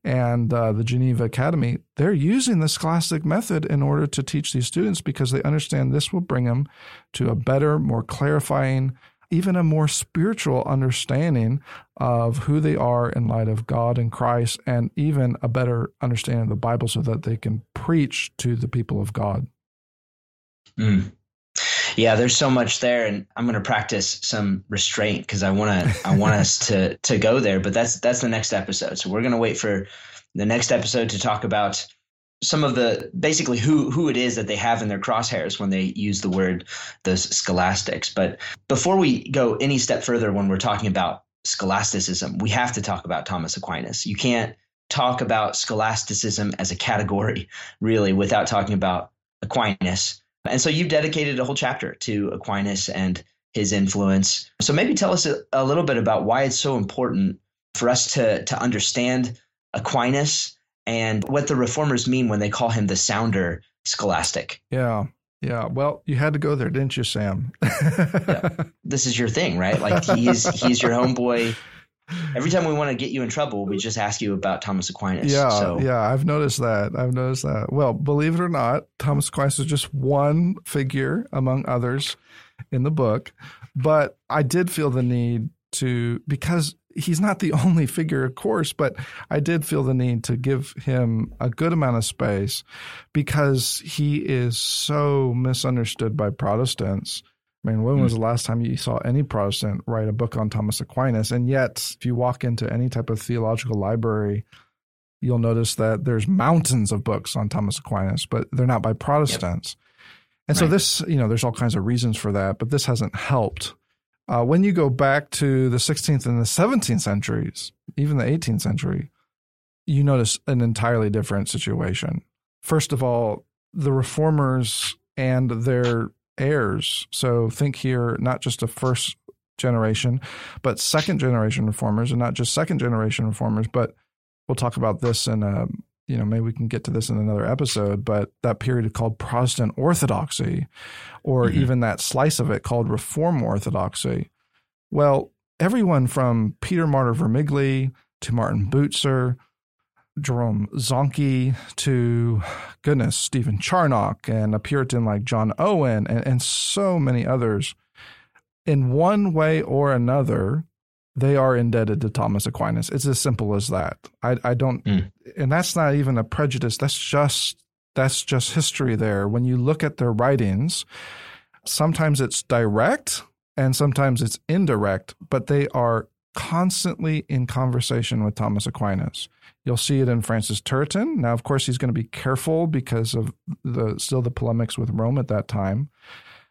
and uh, the Geneva Academy, they're using the scholastic method in order to teach these students because they understand this will bring them to a better, more clarifying even a more spiritual understanding of who they are in light of God and Christ, and even a better understanding of the Bible so that they can preach to the people of God. Mm. Yeah, there's so much there, and I'm going to practice some restraint because I want to. I want us to to go there, but that's that's the next episode. So we're going to wait for the next episode to talk about some of the basically who who it is that they have in their crosshairs when they use the word those scholastics. But before we go any step further, when we're talking about scholasticism, we have to talk about Thomas Aquinas. You can't talk about scholasticism as a category really without talking about Aquinas. And so you've dedicated a whole chapter to Aquinas and his influence. So maybe tell us a, a little bit about why it's so important for us to to understand Aquinas and what the reformers mean when they call him the sounder scholastic. Yeah. Yeah. Well, you had to go there, didn't you, Sam? yeah. This is your thing, right? Like he's he's your homeboy. Every time we want to get you in trouble, we just ask you about Thomas Aquinas. Yeah, so. yeah, I've noticed that. I've noticed that. Well, believe it or not, Thomas Aquinas is just one figure among others in the book, but I did feel the need to because he's not the only figure, of course, but I did feel the need to give him a good amount of space because he is so misunderstood by Protestants. I mean, when was hmm. the last time you saw any Protestant write a book on Thomas Aquinas? And yet, if you walk into any type of theological library, you'll notice that there's mountains of books on Thomas Aquinas, but they're not by Protestants. Yep. And right. so this, you know, there's all kinds of reasons for that, but this hasn't helped uh, when you go back to the 16th and the 17th centuries, even the 18th century, you notice an entirely different situation. First of all, the reformers and their heirs. So think here not just a first generation, but second generation reformers, and not just second generation reformers, but we'll talk about this in a you know, maybe we can get to this in another episode, but that period called Protestant Orthodoxy, or mm-hmm. even that slice of it called Reform Orthodoxy. Well, everyone from Peter Martyr Vermigli to Martin Bucer, Jerome Zanchi to goodness, Stephen Charnock and a Puritan like John Owen and, and so many others, in one way or another, they are indebted to Thomas Aquinas. It's as simple as that. I, I don't, mm. and that's not even a prejudice. That's just that's just history. There, when you look at their writings, sometimes it's direct and sometimes it's indirect, but they are constantly in conversation with Thomas Aquinas. You'll see it in Francis Turretin. Now, of course, he's going to be careful because of the still the polemics with Rome at that time.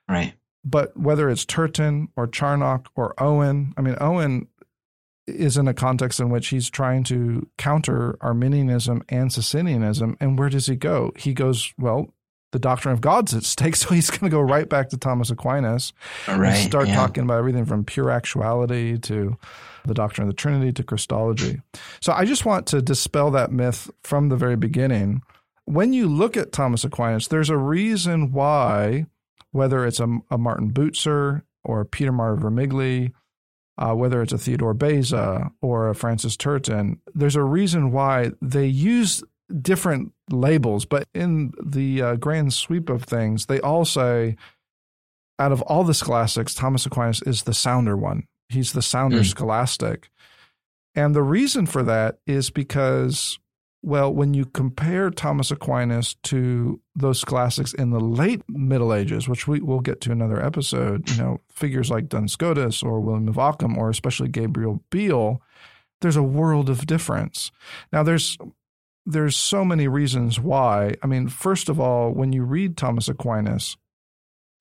Right. But whether it's Turretin or Charnock or Owen, I mean, Owen is in a context in which he's trying to counter Arminianism and Socinianism. And where does he go? He goes, well, the doctrine of God's at stake. So he's going to go right back to Thomas Aquinas right, and start yeah. talking about everything from pure actuality to the doctrine of the Trinity to Christology. So I just want to dispel that myth from the very beginning. When you look at Thomas Aquinas, there's a reason why whether it's a, a Martin Bucer or Peter Martyr Vermigli, uh, whether it's a Theodore Beza or a Francis Turretin, there's a reason why they use different labels, but in the uh, grand sweep of things, they all say out of all the scholastics, Thomas Aquinas is the sounder one. He's the sounder mm. scholastic. And the reason for that is because, well, when you compare Thomas Aquinas to those scholastics in the late Middle Ages, which we will get to another episode, you know, figures like Duns Scotus or William of Ockham or especially Gabriel Biel, there's a world of difference. Now, there's there's so many reasons why. I mean, first of all, when you read Thomas Aquinas,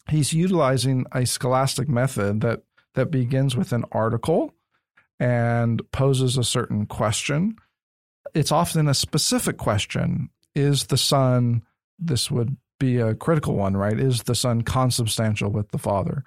he's utilizing a scholastic method that that begins with an article and poses a certain question. It's often a specific question. Is the Son, this would be a critical one, right? Is the Son consubstantial with the Father?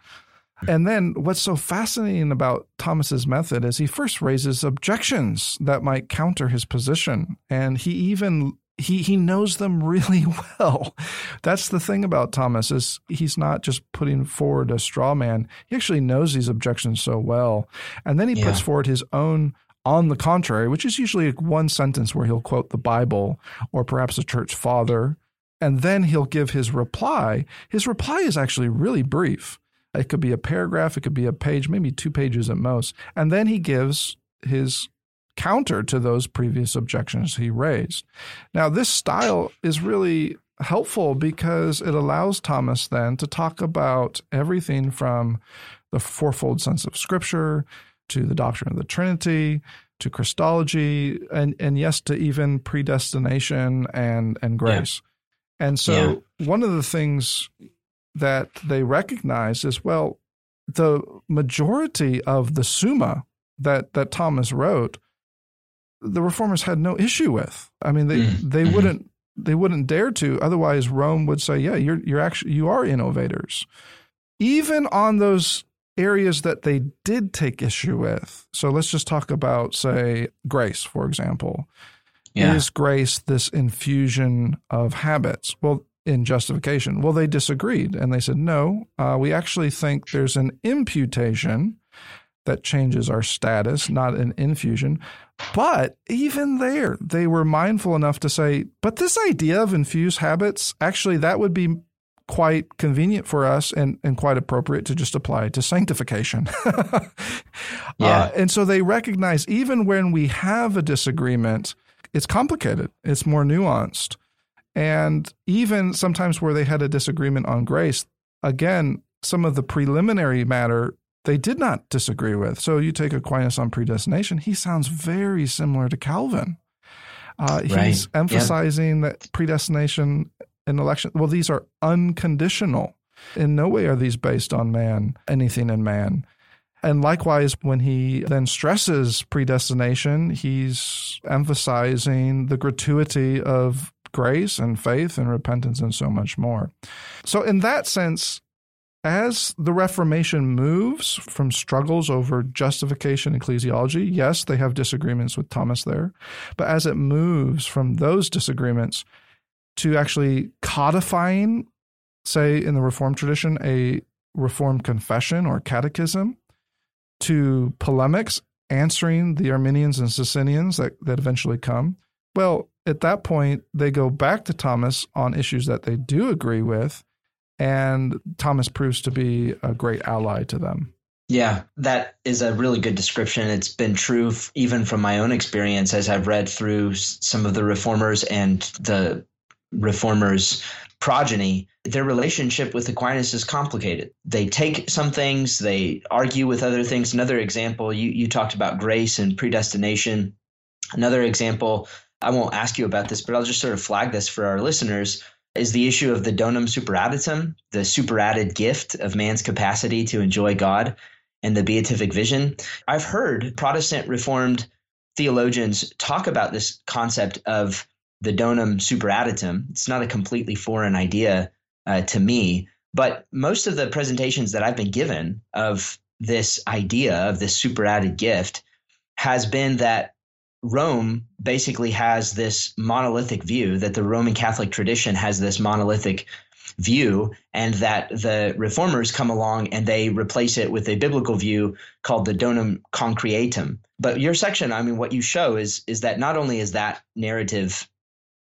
And then what's so fascinating about Thomas's method is he first raises objections that might counter his position. And he even he he knows them really well. That's the thing about Thomas is he's not just putting forward a straw man. He actually knows these objections so well. And then he yeah. puts forward his own on the contrary, which is usually one sentence where he'll quote the Bible or perhaps a church father, and then he'll give his reply. His reply is actually really brief. It could be a paragraph, it could be a page, maybe two pages at most. And then he gives his counter to those previous objections he raised. Now, this style is really helpful because it allows Thomas then to talk about everything from the fourfold sense of Scripture to the doctrine of the Trinity to Christology and and yes to even predestination and and grace. Yeah. And so yeah. one of the things that they recognize is well the majority of the summa that that Thomas wrote the reformers had no issue with. I mean, they mm-hmm. they mm-hmm. wouldn't they wouldn't dare to. Otherwise, Rome would say, "Yeah, you're you're actually you are innovators." Even on those areas that they did take issue with. So let's just talk about, say, grace, for example. Yeah. Is grace this infusion of habits? Well, in justification. Well, they disagreed and they said, no, uh, we actually think there's an imputation that changes our status, not an infusion. But even there, they were mindful enough to say, but this idea of infused habits, actually, that would be quite convenient for us and, and quite appropriate to just apply to sanctification. Uh, yeah. Uh, and so they recognize even when we have a disagreement, it's complicated, it's more nuanced. And even sometimes where they had a disagreement on grace, again, some of the preliminary matter they did not disagree with. So you take Aquinas on predestination, he sounds very similar to Calvin. Uh, right. He's emphasizing yeah. that predestination and election, well, these are unconditional. In no way are these based on man, anything in man. And likewise, when he then stresses predestination, he's emphasizing the gratuity of grace and faith and repentance and so much more. So, in that sense, as the Reformation moves from struggles over justification ecclesiology, yes, they have disagreements with Thomas there, but as it moves from those disagreements to actually codifying, say, in the Reformed tradition, a Reformed confession or catechism, to polemics, answering the Arminians and Socinians that, that eventually come, well, at that point, they go back to Thomas on issues that they do agree with and Thomas proves to be a great ally to them. Yeah, that is a really good description. It's been true f- even from my own experience as I've read through some of the reformers and the reformers' progeny. Their relationship with Aquinas is complicated. They take some things, they argue with other things. Another example, you, you talked about grace and predestination. Another example, I won't ask you about this, but I'll just sort of flag this for our listeners is the issue of the donum superadditum, the superadded gift of man's capacity to enjoy God and the beatific vision. I've heard Protestant Reformed theologians talk about this concept of the donum superadditum. It's not a completely foreign idea uh, to me, but most of the presentations that I've been given of this idea of this superadded gift has been that Rome basically has this monolithic view that the Roman Catholic tradition has this monolithic view and that the reformers come along and they replace it with a biblical view called the donum concreatum but your section i mean what you show is is that not only is that narrative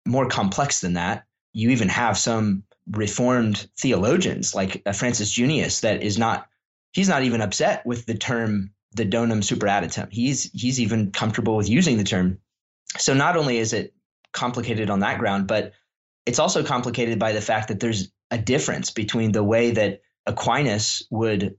more complex than that you even have some reformed theologians like uh, Francis Junius that is not he's not even upset with the term the donum superadditum. He's he's even comfortable with using the term. So not only is it complicated on that ground, but it's also complicated by the fact that there's a difference between the way that Aquinas would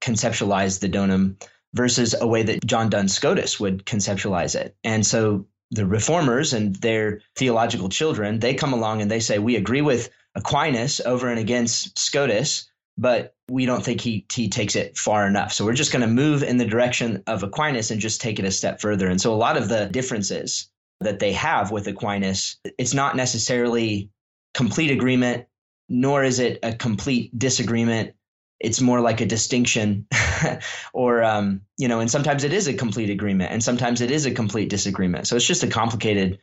conceptualize the donum versus a way that John Duns Scotus would conceptualize it. And so the reformers and their theological children, they come along and they say, we agree with Aquinas over and against Scotus, but we don't think he, he takes it far enough. So we're just going to move in the direction of Aquinas and just take it a step further. And so a lot of the differences that they have with Aquinas, it's not necessarily complete agreement, nor is it a complete disagreement. It's more like a distinction, or um, you know, and sometimes it is a complete agreement, and sometimes it is a complete disagreement. So it's just a complicated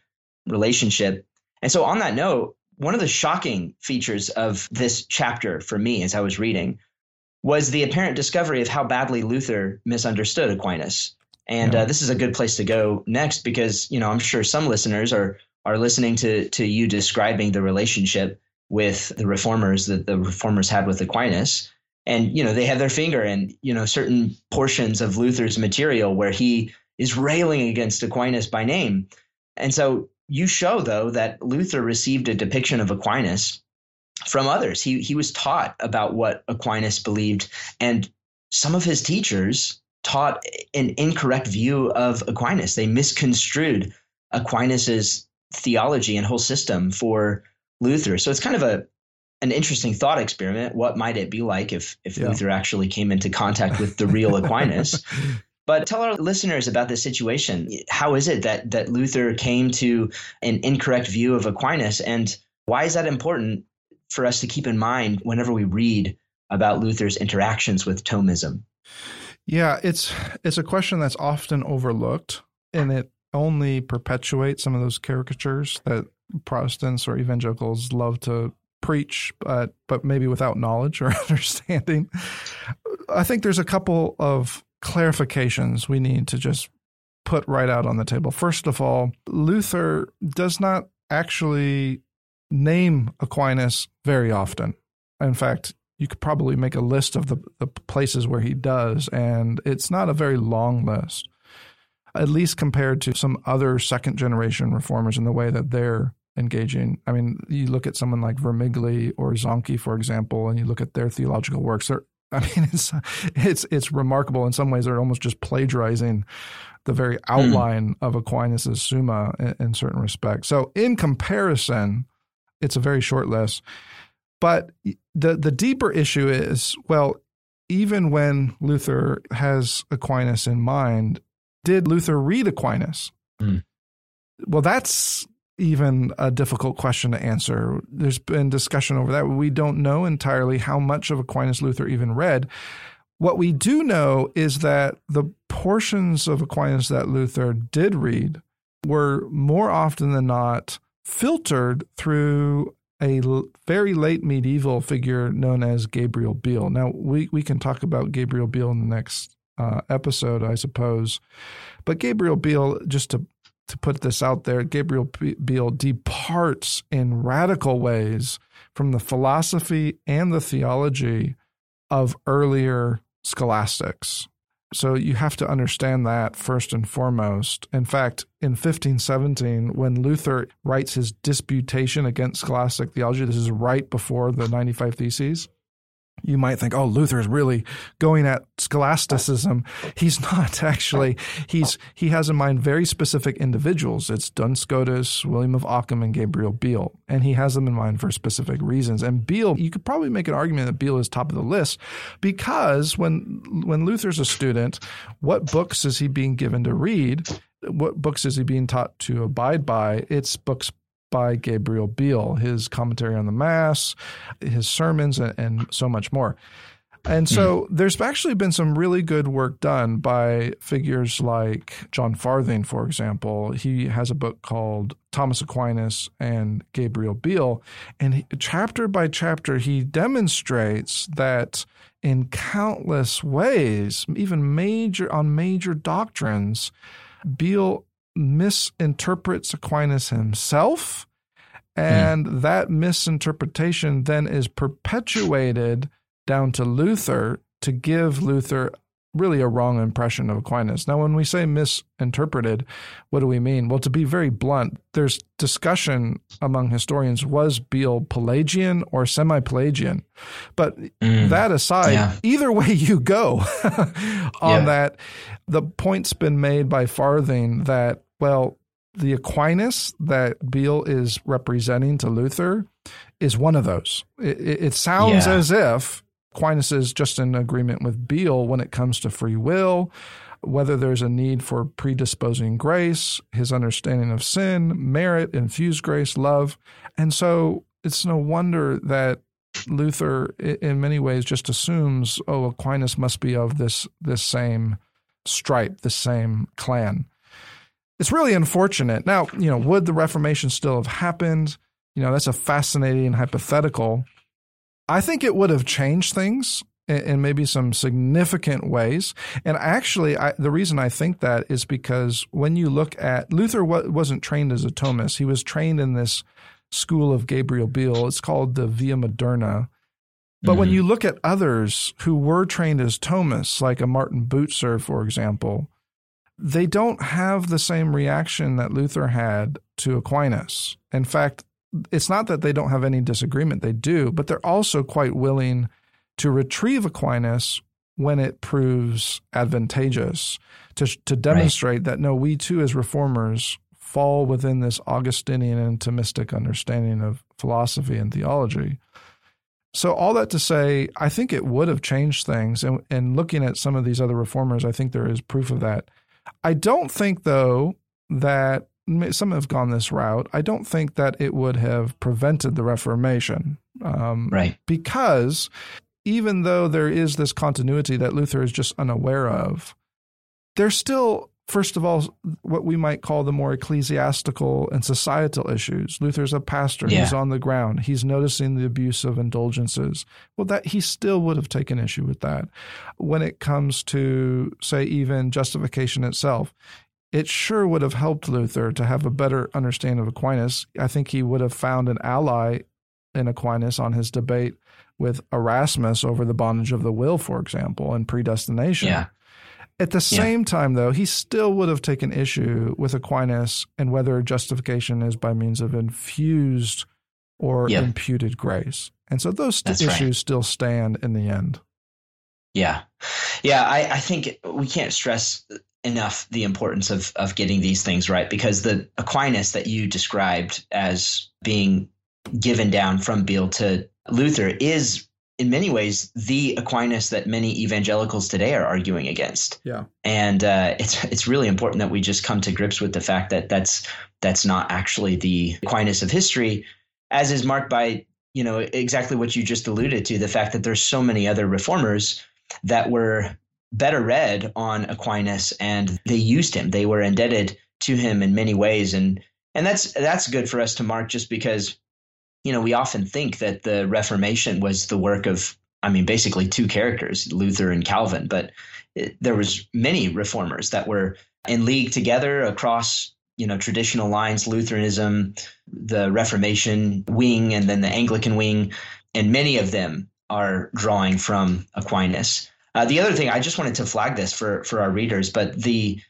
relationship. And so, on that note, one of the shocking features of this chapter for me as I was reading was the apparent discovery of how badly Luther misunderstood Aquinas. And yeah. uh, this is a good place to go next because you know I'm sure some listeners are are listening to to you describing the relationship with the reformers that the reformers had with Aquinas, and you know they have their finger in you know certain portions of Luther's material where he is railing against Aquinas by name, and so you show though that Luther received a depiction of Aquinas from others. He he was taught about what Aquinas believed, and some of his teachers taught an incorrect view of Aquinas. They misconstrued Aquinas's theology and whole system for Luther. So it's kind of a an interesting thought experiment. What might it be like if if yeah. Luther actually came into contact with the real Aquinas? But tell our listeners about this situation. How is it that that Luther came to an incorrect view of Aquinas, and why is that important for us to keep in mind whenever we read about Luther's interactions with Thomism? Yeah, it's it's a question that's often overlooked, and it only perpetuates some of those caricatures that Protestants or evangelicals love to preach, but but maybe without knowledge or understanding. I think there's a couple of clarifications we need to just put right out on the table. First of all, Luther does not actually name Aquinas very often. In fact, you could probably make a list of the, the places where he does, and it's not a very long list, at least compared to some other second generation reformers in the way that they're engaging. I mean, you look at someone like Vermigli or Zanchi, for example, and you look at their theological works. They're, I mean, it's it's it's remarkable. In some ways, they're almost just plagiarizing the very hmm. outline mm. of Aquinas' Summa in, in certain respects. So, in comparison, it's a very short list. But the the deeper issue is well, even when Luther has Aquinas in mind, did Luther read Aquinas? Mm. Well, that's even a difficult question to answer. There's been discussion over that. We don't know entirely how much of Aquinas Luther even read. What we do know is that the portions of Aquinas that Luther did read were more often than not filtered through a very late medieval figure known as Gabriel Biel. Now, we, we can talk about Gabriel Biel in the next uh, episode, I suppose. But Gabriel Biel, just to, to put this out there, Gabriel Biel departs in radical ways from the philosophy and the theology of earlier scholastics. So you have to understand that first and foremost. In fact, in 1517, when Luther writes his disputation against scholastic theology, this is right before the 95 Theses you might think, oh, Luther is really going at scholasticism. He's not actually. He's he has in mind very specific individuals. It's Duns Scotus, William of Ockham, and Gabriel Biel, and he has them in mind for specific reasons. And Biel, you could probably make an argument that Biel is top of the list because when when Luther's a student, what books is he being given to read? What books is he being taught to abide by? It's books by Gabriel Biel, his commentary on the Mass, his sermons, and, and so much more. And so hmm. there's actually been some really good work done by figures like John Farthing, for example. He has a book called Thomas Aquinas and Gabriel Biel. And he, chapter by chapter, he demonstrates that in countless ways, even major on major doctrines, Biel misinterprets Aquinas himself And mm. that misinterpretation then is perpetuated down to Luther to give Luther really a wrong impression of Aquinas. Now, when we say misinterpreted, what do we mean? Well, to be very blunt, there's discussion among historians was Biel Pelagian or semi Pelagian? But mm, that aside, yeah. either way you go on yeah. that, the point's been made by Farthing that, well, the Aquinas that Biel is representing to Luther is one of those. It, it sounds yeah. as if Aquinas is just in agreement with Biel when it comes to free will, whether there's a need for predisposing grace, his understanding of sin, merit, infused grace, love. And so it's no wonder that Luther, in many ways, just assumes, oh, Aquinas must be of this, this same stripe, the same clan. It's really unfortunate. Now, you know, would the Reformation still have happened? You know, that's a fascinating hypothetical. I think it would have changed things in, maybe some significant ways. And actually, I, the reason I think that is because when you look at Luther, wasn't trained as a Thomist. He was trained in this school of Gabriel Biel. It's called the Via Moderna. But mm-hmm. when you look at others who were trained as Thomists, like a Martin Bucer, for example, they don't have the same reaction that Luther had to Aquinas. In fact, it's not that they don't have any disagreement, they do, but they're also quite willing to retrieve Aquinas when it proves advantageous to, to demonstrate right. that no, we too, as reformers, fall within this Augustinian and Thomistic understanding of philosophy and theology. So, all that to say, I think it would have changed things. And, and looking at some of these other reformers, I think there is proof of that. I don't think, though, that some have gone this route. I don't think that it would have prevented the Reformation. Um, right. Because even though there is this continuity that Luther is just unaware of, there's still, first of all, what we might call the more ecclesiastical and societal issues. Luther's a pastor, yeah. he's on the ground, he's noticing the abuse of indulgences. Well, that he still would have taken issue with that. When it comes to, say, even justification itself, it sure would have helped Luther to have a better understanding of Aquinas. I think he would have found an ally in Aquinas on his debate with Erasmus over the bondage of the will, for example, and predestination. Yeah. At the same yeah. time, though, he still would have taken issue with Aquinas and whether justification is by means of infused or yep. imputed grace. And so those issues right. still stand in the end. Yeah. Yeah. I, I think we can't stress enough the importance of of getting these things right because the Aquinas that you described as being given down from Biel to Luther is in many ways the Aquinas that many evangelicals today are arguing against. Yeah, and uh, it's it's really important that we just come to grips with the fact that that's that's not actually the Aquinas of history, as is marked by you know exactly what you just alluded to the fact that there's so many other reformers that were better read on Aquinas and they used him. They were indebted to him in many ways. And and that's that's good for us to mark just because, you know, we often think that the Reformation was the work of I mean, basically two characters, Luther and Calvin, but it, there was many reformers that were in league together across you know traditional lines lutheranism the reformation wing and then the anglican wing and many of them are drawing from aquinas uh, the other thing, I just wanted to flag this for for our readers, but the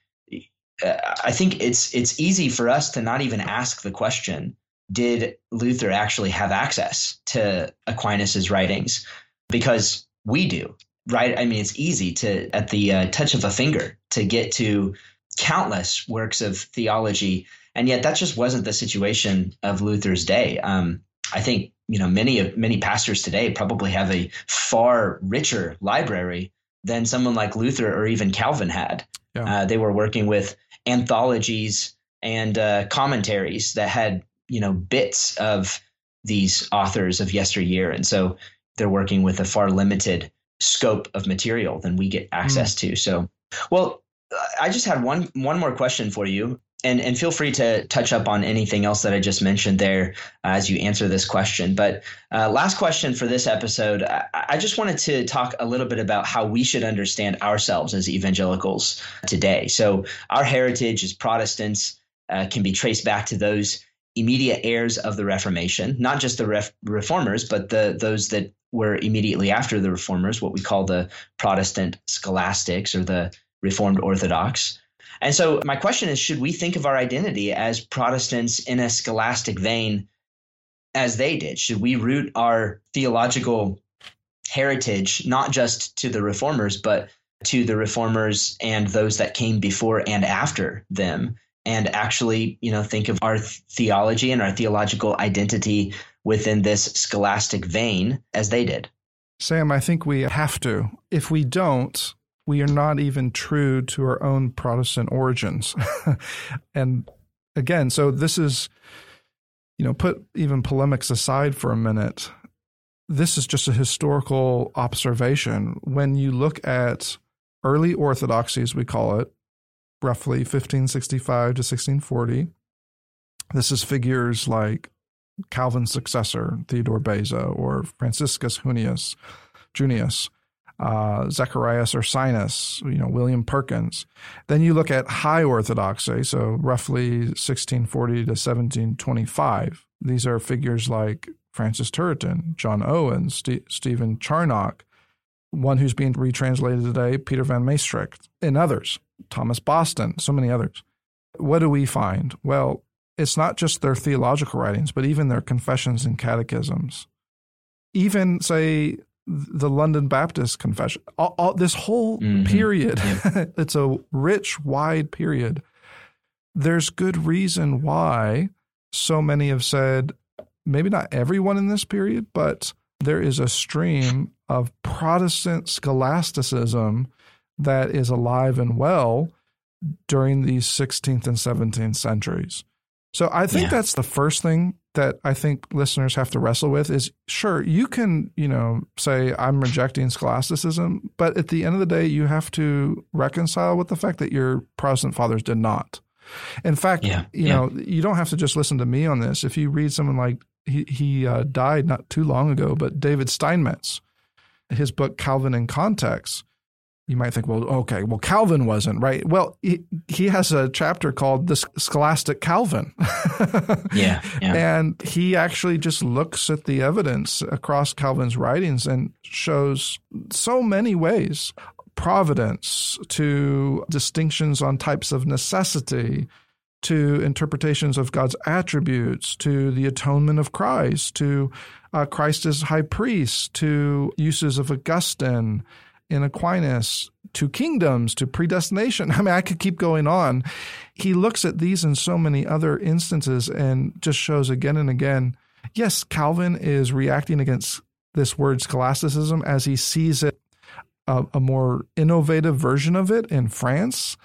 uh, I think it's it's easy for us to not even ask the question: Did Luther actually have access to Aquinas's writings? Because we do, right? I mean, it's easy to at the uh, touch of a finger to get to countless works of theology, and yet that just wasn't the situation of Luther's day. Um, I think you know many of many pastors today probably have a far richer library than someone like Luther or even Calvin had. Yeah. Uh, they were working with anthologies and uh, commentaries that had you know bits of these authors of yesteryear, and so they're working with a far limited scope of material than we get access mm. to. So, well, I just had one one more question for you and and feel free to touch up on anything else that I just mentioned there uh, as you answer this question. But uh, last question for this episode, I, I, just wanted to talk a little bit about how we should understand ourselves as evangelicals today. So our heritage as Protestants uh, can be traced back to those immediate heirs of the Reformation, not just the ref- reformers, but the those that were immediately after the reformers, what we call the Protestant scholastics or the Reformed Orthodox. And so my question is should we think of our identity as Protestants in a scholastic vein as they did? Should we root our theological heritage not just to the reformers but to the reformers and those that came before and after them? and actually, you know, think of our theology and our theological identity within this scholastic vein as they did. Sam, I think we have to. If we don't, we are not even true to our own Protestant origins. and again, so this is, you know, put even polemics aside for a minute. This is just a historical observation. When you look at early orthodoxy, as we call it, roughly 1565 to 1640. This is figures like Calvin's successor, Theodore Beza, or Franciscus Junius, Junius, uh, Zacharias Ursinus, you know, William Perkins. Then you look at high orthodoxy, so roughly 1640 to 1725. These are figures like Francis Turretin, John Owen, St- Stephen Charnock, one who's being retranslated today, Peter Van Mastricht, and others. Thomas Boston, so many others. What do we find? Well, it's not just their theological writings, but even their confessions and catechisms. Even, say, the London Baptist Confession. All, all, this whole mm-hmm. period, yeah. it's a rich, wide period. There's good reason why so many have said, maybe not everyone in this period, but there is a stream of Protestant scholasticism that is alive and well during these 16th and 17th centuries. So I think yeah. that's the first thing that I think listeners have to wrestle with is sure you can, you know, say I'm rejecting scholasticism, but at the end of the day you have to reconcile with the fact that your Protestant fathers did not. In fact, yeah. you yeah. know, you don't have to just listen to me on this. If you read someone like he he uh, died not too long ago, but David Steinmetz, his book Calvin in Context, you might think, well, okay, well, Calvin wasn't, right? Well, he, he has a chapter called The Scholastic Calvin. yeah, yeah. And he actually just looks at the evidence across Calvin's writings and shows so many ways providence to distinctions on types of necessity to interpretations of God's attributes, to the atonement of Christ, to uh, Christ as high priest, to uses of Augustine in Aquinas to kingdoms, to predestination. I mean, I could keep going on. He looks at these and so many other instances and just shows again and again yes, Calvin is reacting against this word scholasticism as he sees it a, a, more innovative version of it in France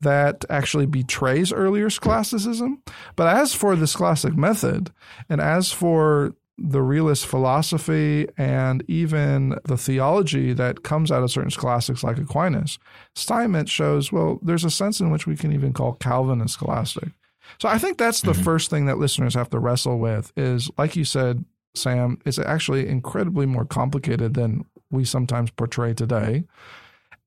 that actually betrays earlier scholasticism. But as for the scholastic method, and as for the realist philosophy and even the theology that comes out of certain scholastics like Aquinas, Steinmetz shows, well, there's a sense in which we can even call Calvin a scholastic. So I think that's the mm-hmm. first thing that listeners have to wrestle with is, like you said, Sam, it's actually incredibly more complicated than we sometimes portray today.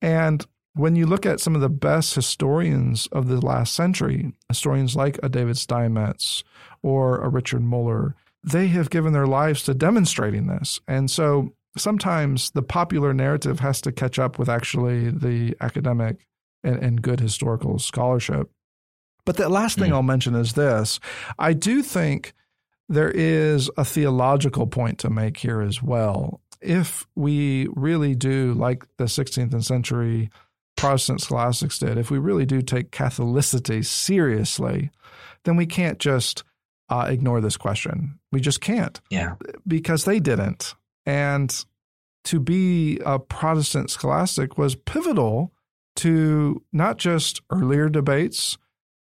And when you look at some of the best historians of the last century, historians like a David Steinmetz or a Richard Muller, they have given their lives to demonstrating this. And so sometimes the popular narrative has to catch up with actually the academic and, and good historical scholarship. But the last thing mm. I'll mention is this I do think there is a theological point to make here as well. If we really do, like the 16th and century Protestant scholastics did, if we really do take Catholicity seriously, then we can't just uh, ignore this question. We just can't. Yeah. Because they didn't. And to be a Protestant scholastic was pivotal to not just earlier debates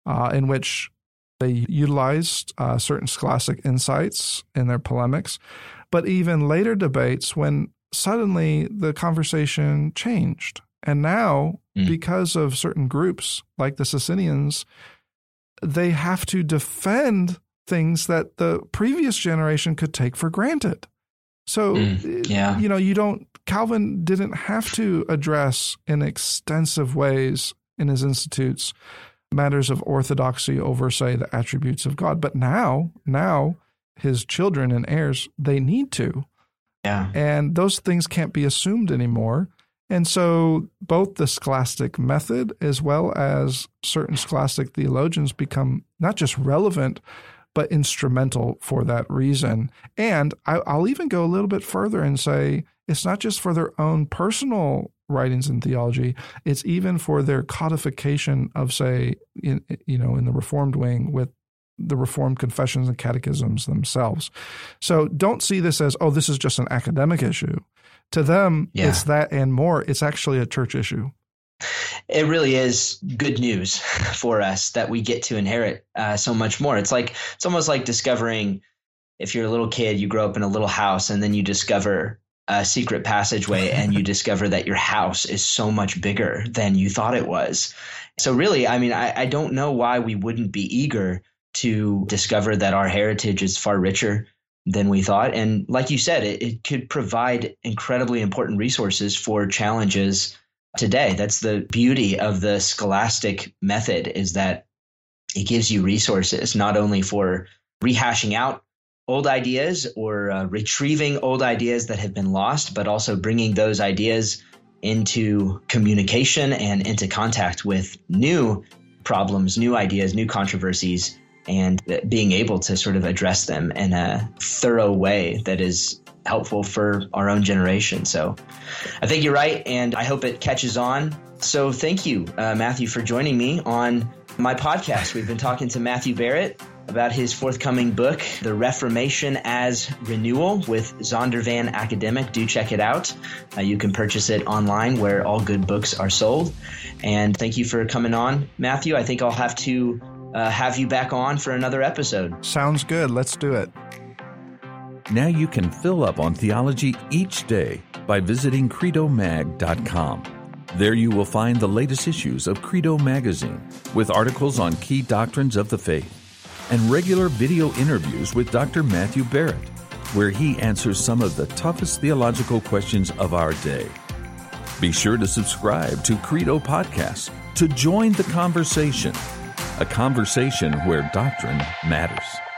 uh, in which they utilized uh, certain scholastic insights in their polemics, but even later debates when suddenly the conversation changed. And now, mm. because of certain groups like the Socinians, they have to defend things that the previous generation could take for granted. So, mm, yeah. you know, you don't, Calvin didn't have to address in extensive ways in his institutes matters of orthodoxy over, say, the attributes of God. But now, now, his children and heirs, they need to. Yeah. And those things can't be assumed anymore. And so both the scholastic method as well as certain scholastic theologians become not just relevant, but instrumental for that reason. And I, will even go a little bit further and say it's not just for their own personal writings in theology, it's even for their codification of, say, in, you know, in the Reformed wing with the Reformed confessions and catechisms themselves. So don't see this as, oh, this is just an academic issue. To them, yeah. it's that and more. It's actually a church issue. It really is good news for us that we get to inherit uh, so much more. It's like it's almost like discovering if you're a little kid, you grow up in a little house, and then you discover a secret passageway, and you discover that your house is so much bigger than you thought it was. So really, I mean, I, I don't know why we wouldn't be eager to discover that our heritage is far richer than we thought. And like you said, it, it could provide incredibly important resources for challenges today. That's the beauty of the scholastic method is that it gives you resources not only for rehashing out old ideas or uh, retrieving old ideas that have been lost, but also bringing those ideas into communication and into contact with new problems, new ideas, new controversies and being able to sort of address them in a thorough way that is helpful for our own generation. So I think you're right, and I hope it catches on. So thank you, uh, Matthew, for joining me on my podcast. We've been talking to Matthew Barrett about his forthcoming book, The Reformation as Renewal with Zondervan Academic. Do check it out. Uh, you can purchase it online where all good books are sold. And thank you for coming on, Matthew. I think I'll have to uh, have you back on for another episode. Sounds good. Let's do it. Now you can fill up on theology each day by visiting credomag.com. There you will find the latest issues of Credo Magazine with articles on key doctrines of the faith and regular video interviews with Dr. Matthew Barrett, where he answers some of the toughest theological questions of our day. Be sure to subscribe to Credo Podcast to join the conversation a conversation where doctrine matters.